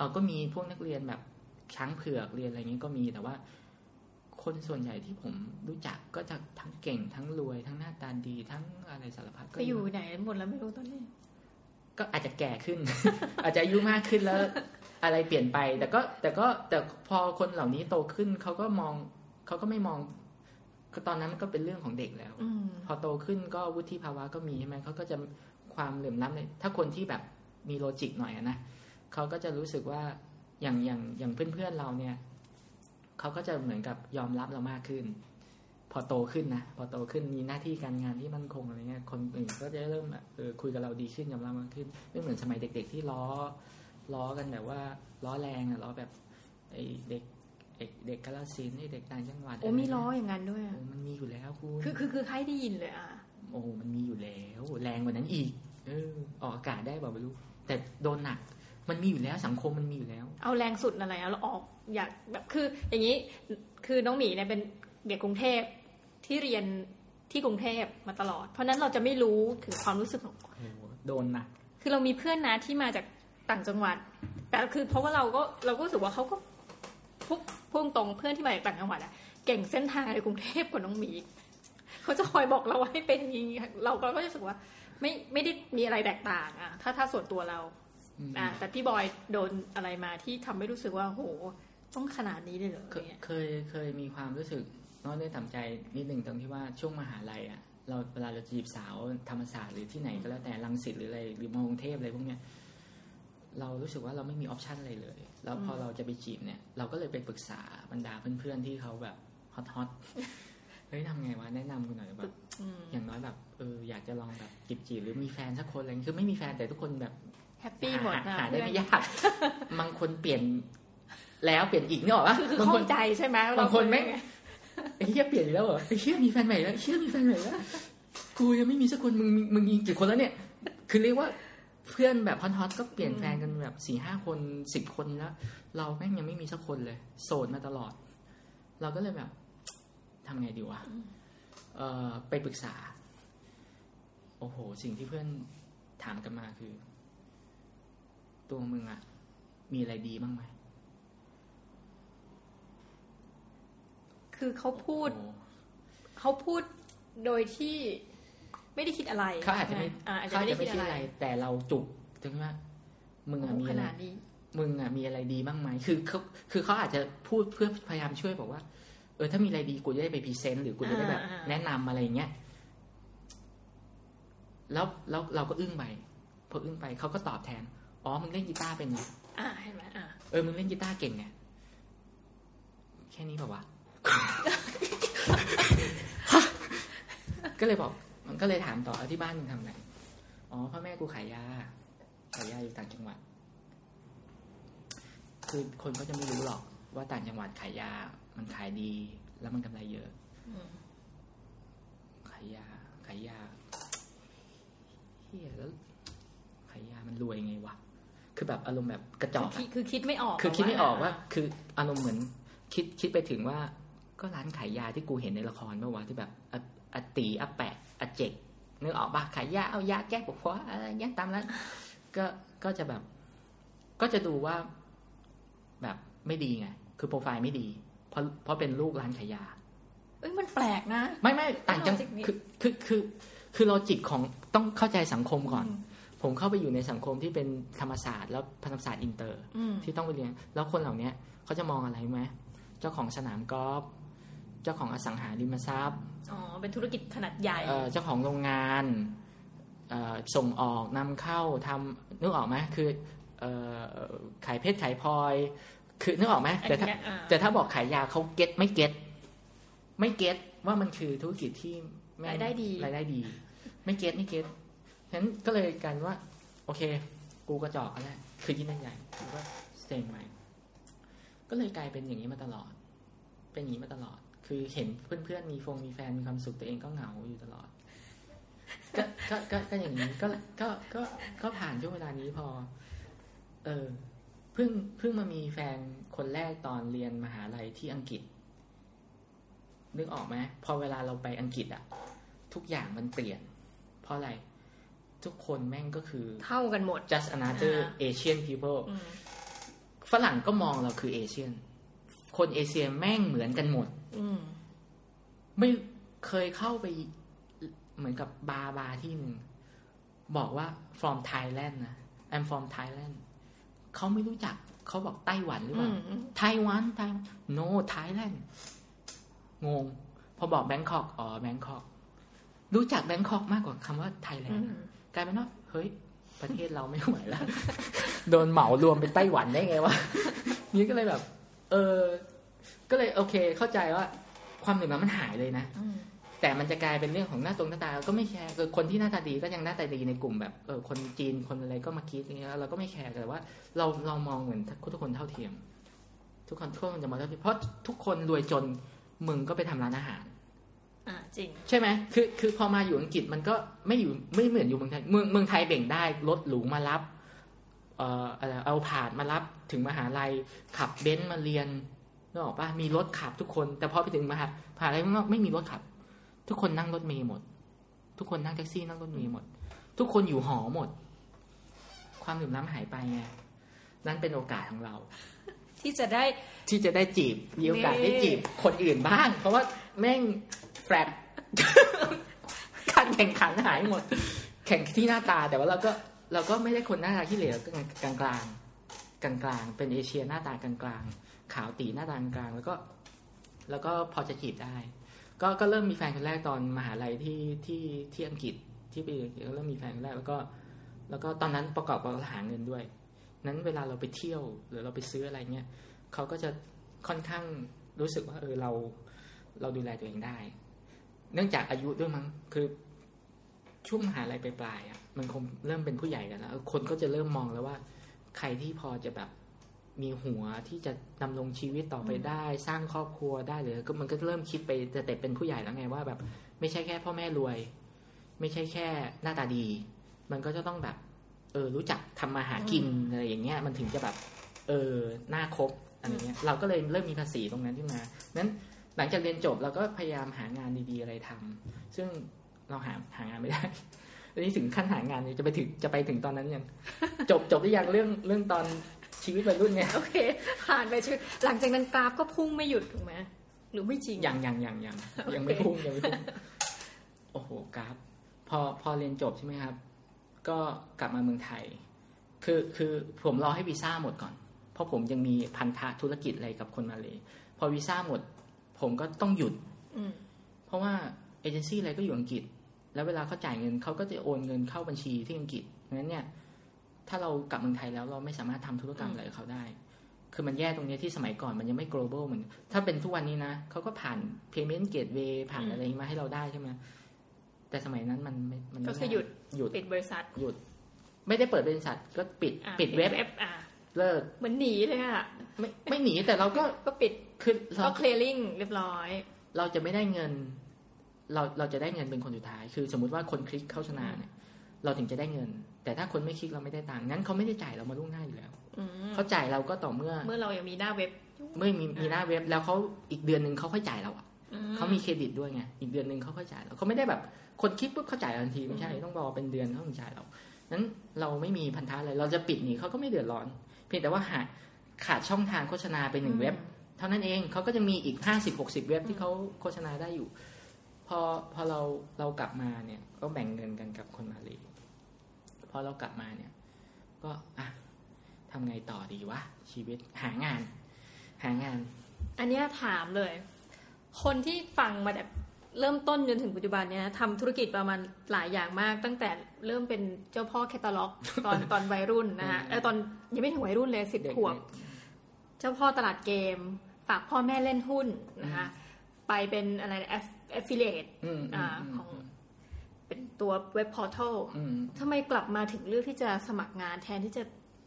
เออก็มีพวกนักเรียนแบบช้างเผือกเรียนอะไรอย่างนี้ก็มีแต่ว่า คนส่วนใหญ่ที่ผมรู้จักก็จะทั้งเก่งทั้งรวยทั้งหน้าตาดีทั้งอะไรสารพัดก็ไปอยู่ไหนหมดแล้วไม่รู้ตอนนี้ ก็อาจจะแก่ขึ้น อาจจะอายุมากขึ้นแล้ว อะไรเปลี่ยนไป แต่ก็ แต่ก็แต่พอคนเหล่านี้โตขึ้นเขาก็มองเขาก็ไม่มองก็ตอนนั้นก็เป็นเรื่องของเด็กแล้วอืมพอโตขึ้นก็วุฒิภาวะก็มีใช่ไหมเขาก็จะความเหลื่อมล้ำในถ้าคนที่แบบมีโลจิกหน่อยอะนะ เขาก็จะรู้สึกว่าอย่างอย่างอย่างเพื่อนๆเราเนี่ยเขาก็จะเหมือนกับยอมรับเรามากขึ้น พอโตขึ้นนะพอโตขึ้นมีหน้าที่การงานที่มั่นคงอะไรเงี้ยคนอื่นก็จะเริ่มแบบเออคุยกับเราดีขึ้นยอมรับมากขึ้นไม่เหมือนสมัยเด็ก ๆ ที่ล้อล้อกันแบบว่าล้อแรงอะล้อแบบไอเด็กเด็กเด็กกาลสินธุ์ไอเด็กต่างจังหวัดโอ้มีล้ออย่างนั้นด้วยอะโอ้มันมีอยู่แล้วคุณคือคือคือใครได้ยินเลยอะโอ้มันมีอยู่แล้ว แรงกว่านั้นอีก เออออกอากาศได้บอกไม่รู้ แต่โดนหนัก มันมีอยู่แล้วสังคมมันมีอยู่แล้ว เอาแรงสุดอะไรอะเราออกอยากแบบคือ อย่างนี้คือน้องหมีเนี่ยเป็นเด็กกรุงเทพที่เรียนที่กรุงเทพมาตลอด เพราะฉะนั้นเราจะไม่รู้ถึงความรู้สึกของโอ้โหโดนหนักคือเรามีเพื่อนนะที่มาจากต่างจังหวัด แต่คือเพราะว่าเราก็เราก็รู้สึกว่าเขาก็พุ่งพุ่งตรงเพื่อนที่มาจากต่างจังหวัดอะเก่งเส้นทางในกรุงเทพกว่าน้องหมีเขาจะคอยบอกเราว่าให้เป็นอย่างนี้เราก็รู้สึกว่า ไม่ไม่ได้มีอะไรแตกต่างอะถ้าถ้าส่วนตัวเรา อืมอะแต่พี่บอยโดนอะไรมาที่ทำให้รู้สึกว่าโหต้องขนาดนี้เลยเหรอเคอะไรเงี้ยเคยเคยมีความรู้สึกน้อยเนื้อต่ำใจนิดหนึ่งตรงที่ว่าช่วงมหาลัยอะเราเวลาเราจีบสาวธรรมศาสตร์หรือที่ไหนก็แล้วแต่รังสิตหรืออะไรหรือมอกรุงเทพอะไรพวกเนี้ยเรารู้สึกว่าเราไม่มี option อะไรเลย แล้วพอเราจะไปจีบเนี่ย เราก็เลยไปปรึกษาบรรดาเพื่อนๆที่เขาแบบ hot hot ๆเฮ้ยทำไงวะแนะนำกูหน่อยแบบอืมอย่างน้อยแบบเอออยากจะลองแบบจีบจีบๆหรือมีแฟนสักคนอะไรอย่างเงี้ยคือไม่มีแฟนแต่ทุกคนแบบ happy หมดหานะหาได้เพื่อนไม่ยากบางคนเปลี่ยนแล้วเปลี่ยนอีกนี่หรอวะคือคือบางเข้าคนใจใช่ไหมบางคนแม่งเราไอ้เหี้ยเปลี่ยนอีกแล้วเหรอไอ้เหี้ยมีแฟนใหม่แล้วไอ้เหี้ยมีแฟนใหม่แล้วกูยังไม่มีสักคนมึงมีมึงมีกี่คนแล้วเนี่ย คือเรียกว่าเพื่อนแบบฮอตๆก็เปลี่ยนแฟนกันแบบสี่ห้าคนสิบคนแล้ว เราแม่งยังไม่มีสักคนเลย โสดมาตลอด เราก็เลยแบบทำไงดีวะเออไปปรึกษา โอ้โห สิ่งที่เพื่อนถามกันมาคือ ตัวมึงอะมีอะไรดีบ้างไหมคคือเขาพูดโอ้เขาพูดโดยที่ไม่ได้คิดอะไรเขาอาจจะไม่อ่อาจจะเขาอาไม่จได้จะคิไม่ดใช่อะไรอะไร แต่เราจุกถึงว่ามึงอะมีขอะไรนาดนี้มึงอะมีอะไรดีบ้างไหมคือเขาคือเขาอาจจะพูดเพื่อพยายามช่วยบอกว่า เออ ถ้ามีอะไรดีกูจะได้ไปพรีเซนต์หรือกูจะได้แบบอ่าอ่าแนะนำอะไรอย่างเงี้ยแล้วแล้วเราก็อึ้งไปพออึ้งไปเขาก็ตอบแทน อ๋อมึงเล่นกีตาร์เป็นไงอ่าเห็นไหมอ่าเออมึงเล่นกีตาร์เก่งไงแค่นี้เปล่าวะก็เลยบอก มันก็เลยถามต่อเอาที่บ้านมึงทำอะไรอ๋อพ่อแม่กูขายยาขายยาอยู่ต่างจังหวัด คือคนก็จะไม่รู้หรอกว่าต่างจังหวัดขายยา มันขายดี แล้วมันกำไรเยอะอืมขายยาขายยาเฮียแล้วขายยามันรวยไงวะ คือแบบอารมณ์แบบกระจอกคืออะคือคิดไม่ออก คือคิดไม่ออกว่า คืออารมณ์เหมือน คิดคิดไปถึงว่า ก็ร้านขายยาที่กูเห็นในละครเมื่อวานที่แบบอะอาตีอาแปะอาเจกนึกออกปะขายยาเอายาแก้ปวดหัวอะไรเงี้ยตามร้านก็ก็จะแบบ ก็จะดูว่าแบบไม่ดีไง คือโปรไฟล์ไม่ดี เพราะเพราะเป็นลูกร้านขายยา เอ้ยมันแปลกนะ ไม่ไม่ต่างจัง logic นี้คือคือคือคือ logic ของต้องเข้าใจสังคมก่อนอืม ผมเข้าไปอยู่ในสังคมที่เป็นธรรมศาสตร์แล้วธรรมศาสตร์อินเตอร์อืมที่ต้องไปเรียน แล้วคนเหล่านี้เขาจะมองอะไรรู้ไหมเจ้าของสนามกอล์ฟเจ้าของอสังหาริมทรัพย์อ๋อเป็นธุรกิจขนาดใหญ่เอ่อเจ้าของโรงงานเอ่อส่งออกนำเข้าทำนึกออกไหมคือเอ่อขายเพชรขายพลอย คือนึกออกไหมอันแต่ถ้าเนี้ยอ่าแต่ถ้าบอกขายยาเขาเก็ตไม่เก็ตไม่เก็ตว่ามันคือธุรกิจที่แม่งรายได้ดีรายได้ดี ไม่เก็ตไม่เก็ต ฉะนั้นก็เลยกันว่า โอเค กูกระจอกกันแหละคือยิ่งใหญ่กูก็เซ็งใหม่ ก็เลยกลายเป็นอย่างนี้มาตลอด เป็นอย่างนี้มาตลอด คือเห็นเพื่อนๆมีฟงมีแฟนมีความสุขตัวเองก็เหงาอยู่ตลอดก็ก็ก็ก็อย่างนี้ก็ก็ก็ก็ผ่านช่วงเวลานี้พอ เออเพิ่งเพิ่งมามีแฟนคนแรกตอนเรียนมหาลัยที่อังกฤษ นึกออกไหมพอเวลาเราไปอังกฤษอะทุกอย่างมันเปลี่ยน เพราะอะไร ทุกคนแม่งก็คือ เท่ากันหมด just another อ่า Asian people อืมฝรั่งก็มองเราคือเอเชียน คนเอเชียแม่งเหมือนกันหมดอืมไม่เคยเข้าไปเหมือนกับบาร์บาร์ที่หนึ่ง บอกว่า from Thailand นะ I'm from Thailand เขาไม่รู้จัก เขาบอกไต้หวันหรือเปอืล่ามอืมไต้หวัน ไต้ no Thailand งง พอบอกแบงคอก อ๋อแบงคอก รู้จักแบงคอกมากกว่าคำว่าไทยแลอืนด์ม กลายเป็นว่าเฮ้ย ประเทศเราไม่ไหวแล้วโดนเหมารวมเป็นไต้หวันได้ไงวะนี่ก็เลยแบบ เออ ก็เลยโอเค เข้าใจว่า ความเหนื่อยมันหายเลยนะอืมแต่มันจะกลายเป็นเรื่องของหน้าตรงหน้าตาก็ไม่แคร์คือคนที่หน้าตาดีก็ยังหน้าตาดีในกลุ่มแบบเออคนจีนคนอะไรก็มาคิดอย่างเงี้ยเราก็ไม่แคร์แต่ว่า เราเรามองเหมือนทุกคนเท่าเทียม ทุกคนทุกคนจะมองเท่าเทียมเพราะทุกคนรวยจนมึงก็ไปทำร้านอาหาร อ่าจริง ใช่ไหมคือคือพอมาอยู่อังกฤษมันก็ไม่อยู่ไม่เหมือนอยู่เมืองไทยเมืองเมืองไทยเบ่งได้รถหรูมารับเอ่ออะไรเอาผ่านมารับถึงมหาลัยขับเบนซ์มาเรียนนึกออกปะมีรถขับทุกคน แต่พอไปถึงมหามหาลัยข้างนอกไม่มีรถขับ ทุกคนนั่งรถเมล์หมด ทุกคนนั่งแท็กซี่นั่งรถเมล์หมด ทุกคนอยู่หอหมด ความดื่มน้ำหายไปไงนั่นเป็นโอกาสของเรา ที่จะได้ที่จะได้จีบมีโอกาสนี่ได้จีบคนอื่นบ้าง เพราะว่าแม่ง แฟลตการแข่งขันหายหมด แข่งที่หน้าตาแต่ว่าเราก็เราก็ไม่ได้คนหน้าตาที่เหลวก็กลางกลางกลางกลางเป็นเอเชียหน้าตากลางกลางขาวตีหน้าตากลางแล้วก็ แล้วก็พอจะจีบได้ ก็ก็เริ่มมีแฟนคนแรกตอนมหาลัยที่ที่ที่อังกฤษที่ไปเรียนก็เริ่มมีแฟนคนแรกแล้วก็ แล้วก็ตอนนั้นประกอบกับหาเงินด้วย นั้นเวลาเราไปเที่ยวหรือเราไปซื้ออะไรเงี้ยเขาก็จะค่อนข้างรู้สึกว่า เออเราเราดูแลตัวเองได้ เนื่องจากอายุด้วยมั้งคือช่วงมหาลัยปลายๆอะมันคงเริ่มเป็นผู้ใหญ่กันแล้วคนก็จะเริ่มมองแล้วว่า ใครที่พอจะแบบมีหัวที่จะดำรงชีวิตต่อไปได้ สร้างครอบครัวได้หรือก็มันก็เริ่มคิดไปแต่แต่เป็นผู้ใหญ่แล้วไงว่าแบบ ไม่ใช่แค่พ่อแม่รวย ไม่ใช่แค่หน้าตาดี มันก็จะต้องแบบ เออ รู้จักทำมาหากินอะไรอย่างเงี้ย มันถึงจะแบบ เออหน้าครบอะไรเงี้ย เราก็เลยเริ่มมีภาษีตรงนั้นขึ้นมานั้น หลังจากเรียนจบเราก็พยายามหางานดีๆอะไรทำซึ่งเราหาหางานไม่ได้อันนี้ถึงขั้นหางานเลยจะไปถึงจะไปถึงตอนนั้นยัง จบจบหรือยังเรื่องเรื่องตอนชีวิตวัยรุ่นเนี่ยโอเค ผ่านไปชีวิตหลังจากนั้นกราฟก็พุ่งไม่หยุดถูกไหมหรือไม่จริงยังยังยังยังยังไม่พุ่งยังไม่พุ่งโอ้โหกราฟ พอพอเรียนจบใช่ไหมครับ ก็กลับมาเมืองไทย คือคือผมรอให้วีซ่าหมดก่อน เพราะผมยังมีพันธะธุรกิจอะไรกับคนมาเลย พอวีซ่าหมด ผมก็ต้องหยุดอืมเพราะว่าเอเจนซี่อะไรก็อยู่อังกฤษ แล้วเวลาเขาจ่ายเงินเขาก็จะโอนเงินเข้าบัญชีที่อังกฤษงั้นเนี่ย ถ้าเรากลับเมืองไทยแล้วเราไม่สามารถทำธุรกรรมอะไรกับเขาได้ คือมันแย่ตรงเนี้ยที่สมัยก่อนมันยังไม่ global เหมือนถ้าเป็นทุกวันนี้นะเขาก็ผ่าน payment gateway ผ่านอะไรมาให้เราได้ใช่ไหมแต่สมัยนั้นมันไม่มันไม่ก็คือหยุดหยุดปิดบริษัทหยุด ไม่ได้เปิดบริษัทก็ปิดอะปิดเว็บอะ เลิกเหมือนหนีเลยอะไม่ไม่หนีแต่เราก็ก็ปิดคือเราก็ clearing เรียบร้อย เราจะไม่ได้เงิน เราเราจะได้เงินเป็นคนสุดท้าย คือ สมมุติว่าคนคลิกเข้าชนะเนี่ย เราถึงจะได้เงิน แต่ถ้าคนไม่คลิกเราไม่ได้ตังค์งั้นเขาไม่ได้จ่ายเรามาล่วงหน้าอยู่แล้วอืมเขาจ่ายเราก็ต่อเมื่อ เมื่อเรายังมีหน้าเว็บ เมื่อมีมีหน้าเว็บแล้วเขาอีกเดือนหนึ่งเขาค่อยจ่ายเราอะอืเขามีเครดิตด้วยไงอีกเดือนหนึ่งเขาค่อยจ่ายเราเขาไม่ได้แบบ คนคลิกปุ๊บเขาจ่ายทันทีไม่ใช่ต้องรอเป็นเดือนเขาถึงจ่ายเรานั้นเราไม่มีพันธะอะไรเราจะปิดหนีเขาก็ไม่เดือดร้อน เพียงแต่ว่าหาขาดช่องทางโฆษณาไปหนึ่งเว็บ เท่านั้นเองเขาก็จะมีอีกห้าสิบหกสิบเว็บที่เขาโฆษณาได้อยู่ พอพอเราเรากลับมาเนี่ย ก็แบ่งเงินกันกับคนมาเลยพอเรากลับมาเนี่ย ก็อะทำไงต่อดีวะชีวิตหางาน หางาน อันเนี้ยถามเลย คนที่ฟังมาแบบ เริ่มต้นจนถึงปัจจุบันเนี้ยทำธุรกิจประมาณหลายอย่างมาก ตั้งแต่เริ่มเป็นเจ้าพ่อแคตตาล็อก ตอนตอนวัยรุ่นนะฮะเออตอนยังไม่ถึงวัยรุ่นเลยสิบเอ็ดขวบ เจ้าพ่อตลาดเกม ฝากพ่อแม่เล่นหุ้นนะคะไปเป็นอะไร affiliate อืมอ่าอืมของเป็นตัวเว็บพอร์ทัลอืมทำไมกลับมาถึงเลือกที่จะสมัครงานแทนที่จะ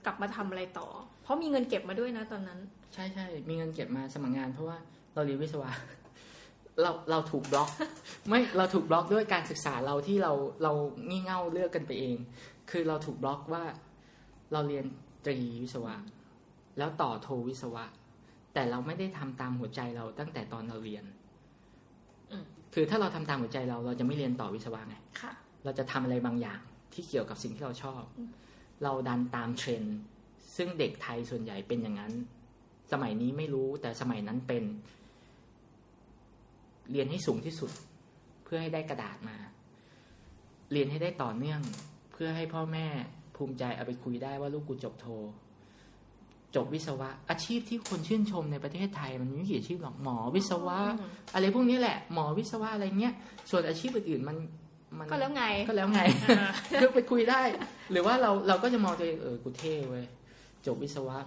กลับมาทำอะไรต่อ เพราะมีเงินเก็บมาด้วยนะตอนนั้น ใช่ใช่มีเงินเก็บมาสมัครงานเพราะว่าเราเรียนวิศวะ เราเราถูกบล็อก ไม่เราถูกบล็อกด้วยการศึกษาเราที่เราเรางี่เง่าเลือกกันไปเอง คือเราถูกบล็อกว่า เราเรียนตรีวิศวะ แล้วต่อโทวิศวะ แต่เราไม่ได้ทำตามหัวใจเราตั้งแต่ตอนเราเรียนอืมคือถ้าเราทำตามหัวใจเราเราจะไม่เรียนต่อวิศวะไงค่ะเราจะทำอะไรบางอย่างที่เกี่ยวกับสิ่งที่เราชอบ เราดันตามเทรนด์ซึ่งเด็กไทยส่วนใหญ่เป็นอย่างนั้น สมัยนี้ไม่รู้แต่สมัยนั้นเป็น เรียนให้สูงที่สุด เพื่อให้ได้กระดาษมา เรียนให้ได้ต่อเนื่อง เพื่อให้พ่อแม่ภูมิใจเอาไปคุยได้ว่าลูกกูจบโท จบวิศวะ อาชีพที่คนชื่นชมในประเทศไทย มันไม่กี่อาชีพหรอกหมอวิศวะ อะไรพวกนี้แหละ หมอวิศวะอะไรเงี้ยส่วนอาชีพอื่นๆมันมันก็แล้วไงก็แล้วไงอ่าก็ไปคุยได้ หรือว่าเราเราก็จะมองตัวเองเออกูเท่เว้ยจบวิศวะ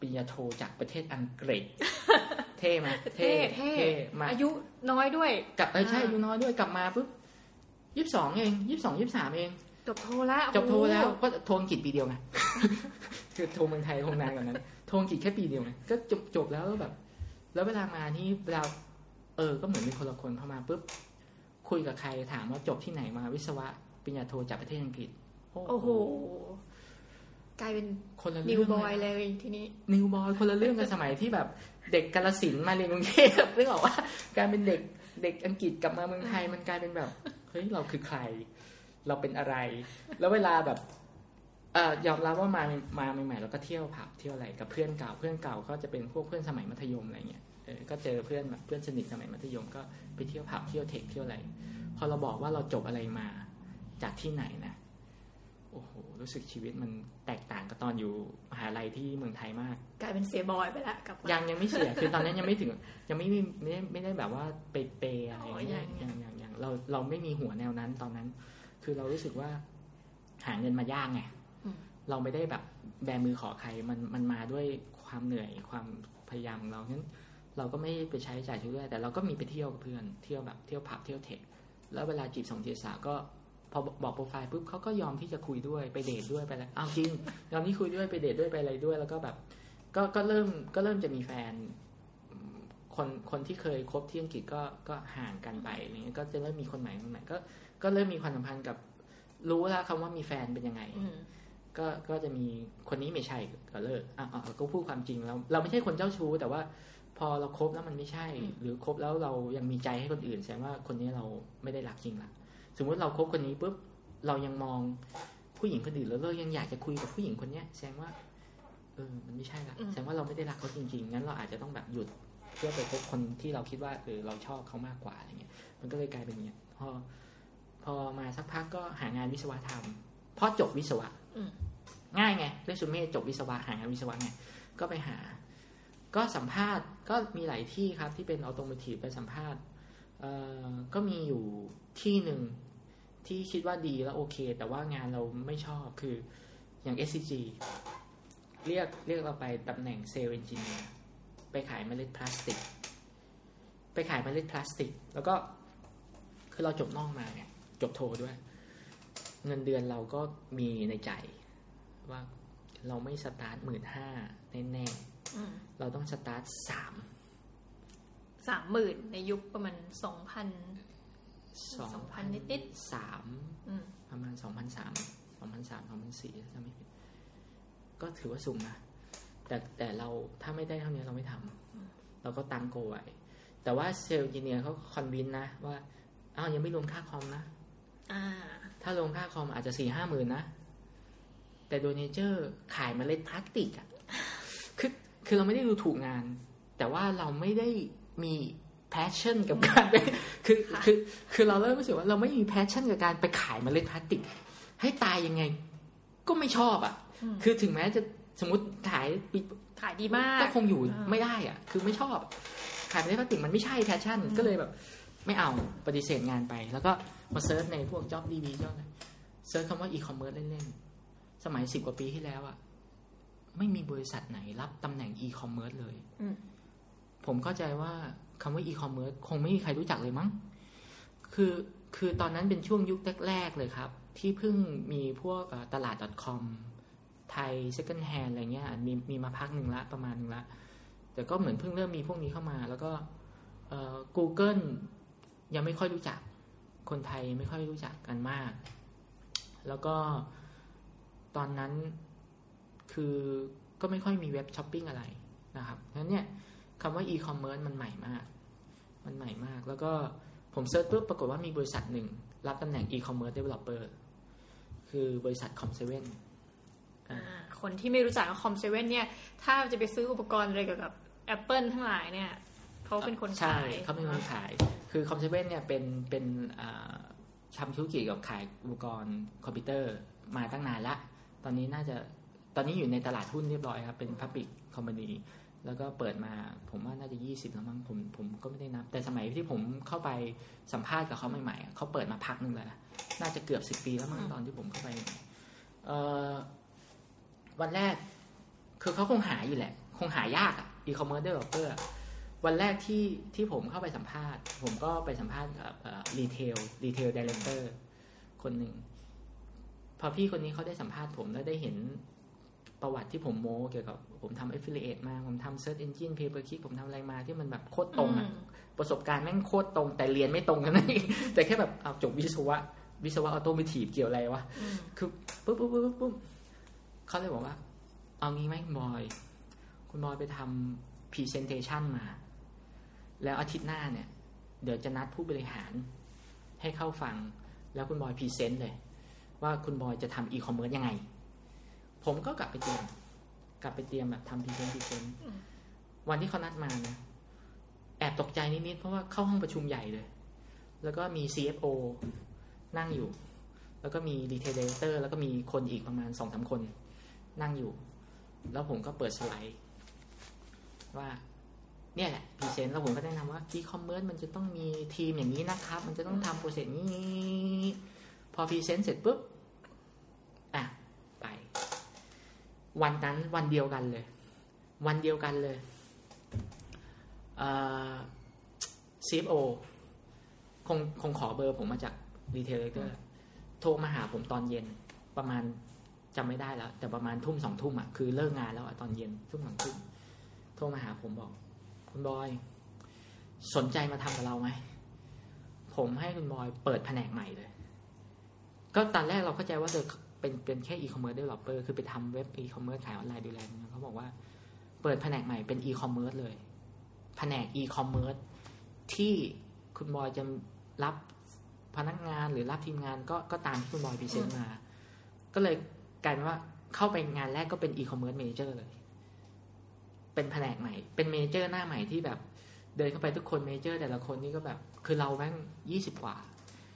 ปริญญาโทจากประเทศอังกฤษ เท่ไหมเท่เท่มาอายุน้อยด้วย กลับเออใช่อ่าอายุน้อยด้วยกลับมาปุ๊บยี่สิบสองเองยี่สิบสองยี่สิบสามเองจบโทแล้วจบโทแล้วโอ้โหก็โทอังกฤษปีเดียวไงคือโทเมืองไทยคงนานกว่านั้นโทอังกฤษแค่ปีเดียวไงก็จบจบแล้วแบบ แล้วเวลามาที่เวลาเออ ก็เหมือนมีคนละคนเข้ามาปุ๊บคุยกับใครถามว่าจบที่ไหนมาวิศวะปริญญาโทจากประเทศอังกฤษ โอ้โหกลายเป็นคนละนิเรื่วองบอยเลยเลยทีนี้นิวบอยคนละเรื่องกันสมัยที่แบบ เด็กกาลสินมาเรียนกรุงเทพนึกออกว่า การเป็นเด็กเด็กอังกฤษกลับมาเมืองไทยมันกลายเป็นแบบเฮ้ยเราคือใคร เราเป็นอะไร แล้วเวลาแบบเอ่อยอมรับว่ามามาใหม่ๆเราก็เที่ยวผับเที่ยวอะไรกับเพื่อนเก่าเพื่อนเก่าก็จะเป็นพวกเพื่อนสมัยมัธยมอะไรเงี้ยเออก็เจอเพื่อนแบบเพื่อนสนิทสมัยมัธยมก็ไปเที่ยวผับเที่ยวเทคเที่ยวอะไร พอเราบอกว่าเราจบอะไรมาจากที่ไหนนะ รู้สึกชีวิตมันแตกต่างกับตอนอยู่มหาลัยที่เมืองไทยมาก กลายเป็นเสียบอยไปละกลับมายังยังไม่เสียคือตอนนั้นยังไม่ถึง ยังไม่มีไม่ได้ไม่ได้แบบว่าไปเปย์อะไรอ๋อเงี้ยยัยังงยังยังเราเราไม่มีหัวแนวนั้นตอนนั้น คือเรารู้สึกว่าหาเงินมายากไงอืมเราไม่ได้แบบแบมือขอใครมันมันมาด้วยความเหนื่อยความพยายามของเราฉะนั้นเราก็ไม่ไปใช้จ่ายช่วยแต่เราก็มีไปเที่ยวกับเพื่อนเที่ยวแบบเที่ยวผับเที่ยวเทคแล้วเวลาจีบสองจีบสามก็ พอบอกโปรไฟล์ปุ๊บเขาก็ยอมที่จะคุยด้วยไปเดทด้วยไปอะไรอ้าวจริงยอมที่คุยด้วยไปเดทด้วยไปอะไรด้วย แล้วก็แบบ ก็ก็เริ่มก็เริ่มจะมีแฟน คนคนที่เคยคบที่อังกฤษก็ก็ห่างกันไปอะไรเงี้ยก็จะเริ่มมีคนใหม่คนใหม่ก็ก็เริ่มมีความสัมพันธ์กับรู้แล้วคำว่ามีแฟนเป็นยังไงอืมก็ก็จะมีคนนี้ไม่ใช่ก็เลิกอะอะก็พูดความจริงแล้วเราไม่ใช่คนเจ้าชู้แต่ว่าพอเราคบแล้วมันไม่ใช่ หรือคบแล้วเรายังมีใจให้คนอื่นแสดงว่าคนนี้เราไม่ได้รักจริงละ สมมุติเราคบคนนี้ปุ๊บเรายังมองผู้หญิงคนอื่นแล้วเรายังอยากจะคุยกับผู้หญิงคนเนี้ยแสดงว่า เออ มันไม่ใช่ละอืมแสดงว่าเราไม่ได้รักเขาจริงๆงั้นเราอาจจะต้องแบบหยุดพื่อไปพบคนที่เราคิดว่าเออเราชอบเขามากกว่าอะไรเงี้ย มันก็เลยกลายเป็นอย่างเงี้ยพอพอมาสักพักก็หางานวิศวะทำเพราะจบวิศวะอืมง่ายไงเรซูเม่จบวิศวะหางานวิศวะไงก็ไปหา ก็สัมภาษณ์ก็มีหลายที่ครับที่เป็นออโต o มทีฟไปสัมภาษณ์เอ่อ ก็มีอยู่ที่หนึ่งที่คิดว่าดีแล้วโอเค แต่ว่างานเราไม่ชอบคืออย่าง SCG เรียกเรียกเราไปตำแหน่ง sales engineer ไปขายเมล็ดพลาสติก ไปขายเมล็ดพลาสติก แล้วก็คือเราจบนอกมาไงจบโทด้วย เงินเดือนเราก็มีในใจ ว่าเราไม่สตาร์ทหมื่นห้าแน่อืมๆเราต้องสตาร์ทสาม สามหมื่นในยุคประมาณสองพันสอง2,000นิดสามอืมประมาณสองพันสามสองพันสามสองพันสี่ถ้าไม่ผิดก็ถือว่าสูงนะแต่แต่เราถ้าไม่ได้เท่านี้เราไม่ทำเราก็ตั้ง goal ไว้แต่ว่า sales engineer เขา convince นะว่าอ้าวยังไม่รวมค่าคอมนะอ่าถ้ารวมค่าคอมอาจจะสี่ห้าหมื่นนะ แต่โดย nature ขายเม็ดพลาสติกอะคือคือเราไม่ได้ดูถูกงาน แต่ว่าเราไม่ได้ มี passion กับการไปคือคือคือเราเริ่มรู้สึกว่าเราไม่มี passion กับการไปขายเมาเล็ดพลาสติก ให้ตายยังไง ก็ไม่ชอบอะอืมคือถึงแม้จะสมมติขายปีขายดีมากก็คงอยู่อ่าไม่ได้อะคือไม่ชอบ ขายเมาเล็ดพลาสติกมันไม่ใช่ passion ก็เลยแบบ ไม่เอาปฏิเสธงานไป แล้วก็มาเซิร์ชในพวก job DB จ้อบอะไรเซิร์ชคำว่า e-commerce เล่นๆสมัยสิบกว่าปีที่แล้วอะไม่มีบริษัทไหนรับตำแหน่ง e-commerce เลยอืม ผมเข้าใจว่าคำว่า e-commerce คงไม่มีใครรู้จักเลยมั้ง คือคือตอนนั้นเป็นช่วงยุคแรก ๆ เลยครับ ที่เพิ่งมีพวกตลาด .com ไทย second hand อะไรเงี้ยมีมีมาพักหนึ่งละประมาณหนึ่งละ แต่ก็เหมือนเพิ่งเริ่มมีพวกนี้เข้ามา แล้วก็เอ่อ Google ยังไม่ค่อยรู้จัก คนไทยไม่ค่อยรู้จักกันมาก แล้วก็ตอนนั้นคือก็ไม่ค่อยมีเว็บช้อปปิ้งอะไรนะครับงั้นเนี่ย คำว่า e-commerce มันใหม่มาก มันใหม่มาก แล้วก็ผม search ปุ๊บปรากฏว่ามีบริษัทหนึ่ง รับตำแหน่ง e-commerce developer คือบริษัท Com7 อ่าคนที่ไม่รู้จัก Com7 เนี่ย ถ้าจะไปซื้ออุปกรณ์อะไรเกี่ยวกับ Apple ทั้งหลายเนี่ยเขาเป็นคนใช่ขายเขาเป็นคนขาย คือ Com7 เนี่ยเป็นเป็นอ่าทำธุรกิจกับขายอุปกรณ์คอมพิวเตอร์มาตั้งนานละ ตอนนี้น่าจะตอนนี้อยู่ในตลาดหุ้นเรียบร้อยครับ เป็น Public Company แล้วก็เปิดมาผมว่าน่าจะ20แล้วมั้งผมผมก็ไม่ได้นับ แต่สมัยที่ผมเข้าไปสัมภาษณ์กับเขาใหม่ๆอะเขาเปิดมาพักหนึ่งแล้วนะน่าจะเกือบ10ปีแล้วมั้งตอนที่ผมเข้าไปเอ่อวันแรก คือเขาคงหาอยู่แหละ คงหายากอะ e-commerce developer อะวันแรกที่ที่ผมเข้าไปสัมภาษณ์ ผมก็ไปสัมภาษณ์กับ retail retail director คนหนึ่งพอพี่คนนี้เขาได้สัมภาษณ์ผมแล้วได้เห็น ประวัติที่ผมโม้เกี่ยวกับผมทำ affiliate มา ผมทำ search engine pay per click ผมทำอะไรมาที่มันแบบโคตรตรงอะอืมประสบการณ์แม่งโคตรตรง แต่เรียนไม่ตรงกันนั่นเองแต่แค่แบบเอาจบวิศวะ วิศวะออโต m มทีฟเกี่ยวอะไรวะอืมคือปุ๊บปุ๊บปุ๊บปุ๊บปุ๊บเขาเลยบอกว่า เอางี้ไหมคุณบอย คุณบอยไปทำ presentation มา แล้วอาทิตย์หน้าเนี่ย เดี๋ยวจะนัดผู้บริหารให้เข้าฟัง แล้วคุณบอย present เลย ว่าคุณบอยจะทำอีคอมเมิร์ซยังไง ผมก็กลับไปเตรียม กลับไปเตรียมแบบทำ present present วันที่เขานัดมานะแอบตกใจนิดๆเพราะว่าเข้าห้องประชุมใหญ่เลย แล้วก็มี CFO นั่งอยู่ แล้วก็มี Retail Director แล้วก็มีคนอีกประมาณสองสามคน นั่งอยู่ แล้วผมก็เปิดสไลด์ว่าเนี่ยแหละ present แล้วผมก็แนะนำว่า e-commerce มันจะต้องมีทีมอย่างนี้นะครับ มันจะต้องทำ process นี้ พอ present เสร็จปุ๊บ อะ ไป วันนั้นวันเดียวกันเลย วันเดียวกันเลยเอ่อ CFO คงคงขอเบอร์ผมมาจาก retailer โทรมาหาผมตอนเย็นประมาณจำไม่ได้แล้ว แต่ประมาณทุ่มสองทุ่มอะคือเลิกงานแล้วอะตอนเย็นทุ่มสองทุ่มโทรมาหาผมบอก คุณบอย สนใจมาทำกับเราไหมผมให้คุณบอยเปิดแผนกใหม่เลย ก็ตอนแรกเราเข้าใจว่าเธอ เป็นเป็นแค่ e-commerce developer คือไปทำเว็บ e-commerce ขายออนไลน์ดูแลเนี่ยเขาบอกว่า เปิดแผนกใหม่เป็น e-commerce เลยแผนก e-commerce ที่คุณบอยจะรับพนักงานหรือรับทีมงานก็ก็ตามที่คุณบอย present มา ก็เลยกลายเป็นว่าเข้าไปงานแรกก็เป็น e-commerce manager เลย เป็นแผนกใหม่ เป็น manager หน้าใหม่ที่แบบ เดินเข้าไปทุกคน manager แต่ละคนนี่ก็แบบ คือเราแม่งยี่สิบกว่า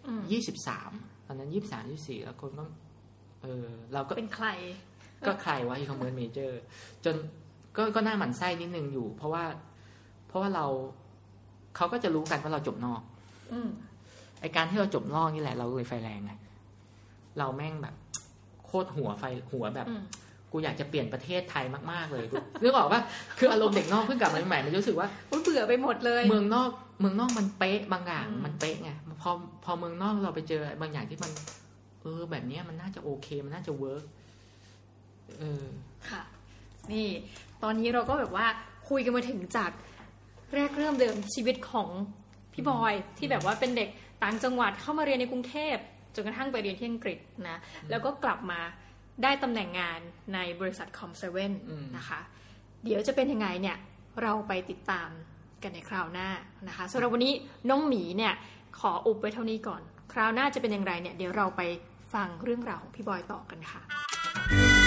อืมยี่สิบสามตอนนั้นยี่สิบสามยี่สี่แล้วคนก็ เออ เราก็เป็นใคร ก็ใครวะอีคอมเมิร์ซเมเจอร์จนก็ก็น่าหมั่นไส้นิดนึงอยู่ เพราะว่า เพราะว่าเราเขาก็จะรู้กันว่าเราจบนอก อืมไอการที่เราจบนอกนี่แหละ เราเลยไฟแรงไงเราแม่งแบบ โคตรหัวไฟหัวแบบอืมกูอยากจะเปลี่ยนประเทศไทยมากๆเลยกูนึกออกว่าคืออารมณ์เด็กนอกเพิ่งกลับมาใหม่ๆมันรู้สึกว่าอุ๊ยเบื่อไปหมดเลย เมืองนอก เมืองนอกมันเป๊ะบางอย่างอืมมันเป๊ะไงพอพอเมืองนอกเราไปเจอบางอย่างที่มัน เออ แบบเนี้ยมันน่าจะโอเค มันน่าจะ workเออค่ะ นี่ ตอนนี้เราก็แบบว่าคุยกันมาถึงจากแรกเริ่มเดิมชีวิตของพี่บอยที่แบบว่าเป็นเด็กต่างจังหวัดเข้ามาเรียนในกรุงเทพจนกระทั่งไปเรียนที่อังกฤษนะแล้วก็กลับมาได้ตำแหน่งงานในบริษัท Com7 อืมนะคะ เดี๋ยวจะเป็นยังไงเนี่ยเราไปติดตามกันในคราวหน้านะคะสำหรับวันนี้น้องหมีเนี่ยขออุบไว้เท่านี้ก่อน คราวหน้าจะเป็นอย่างไรเนี่ยเดี๋ยวเราไป ฟังเรื่องราวของพี่บอยต่อกันค่ะ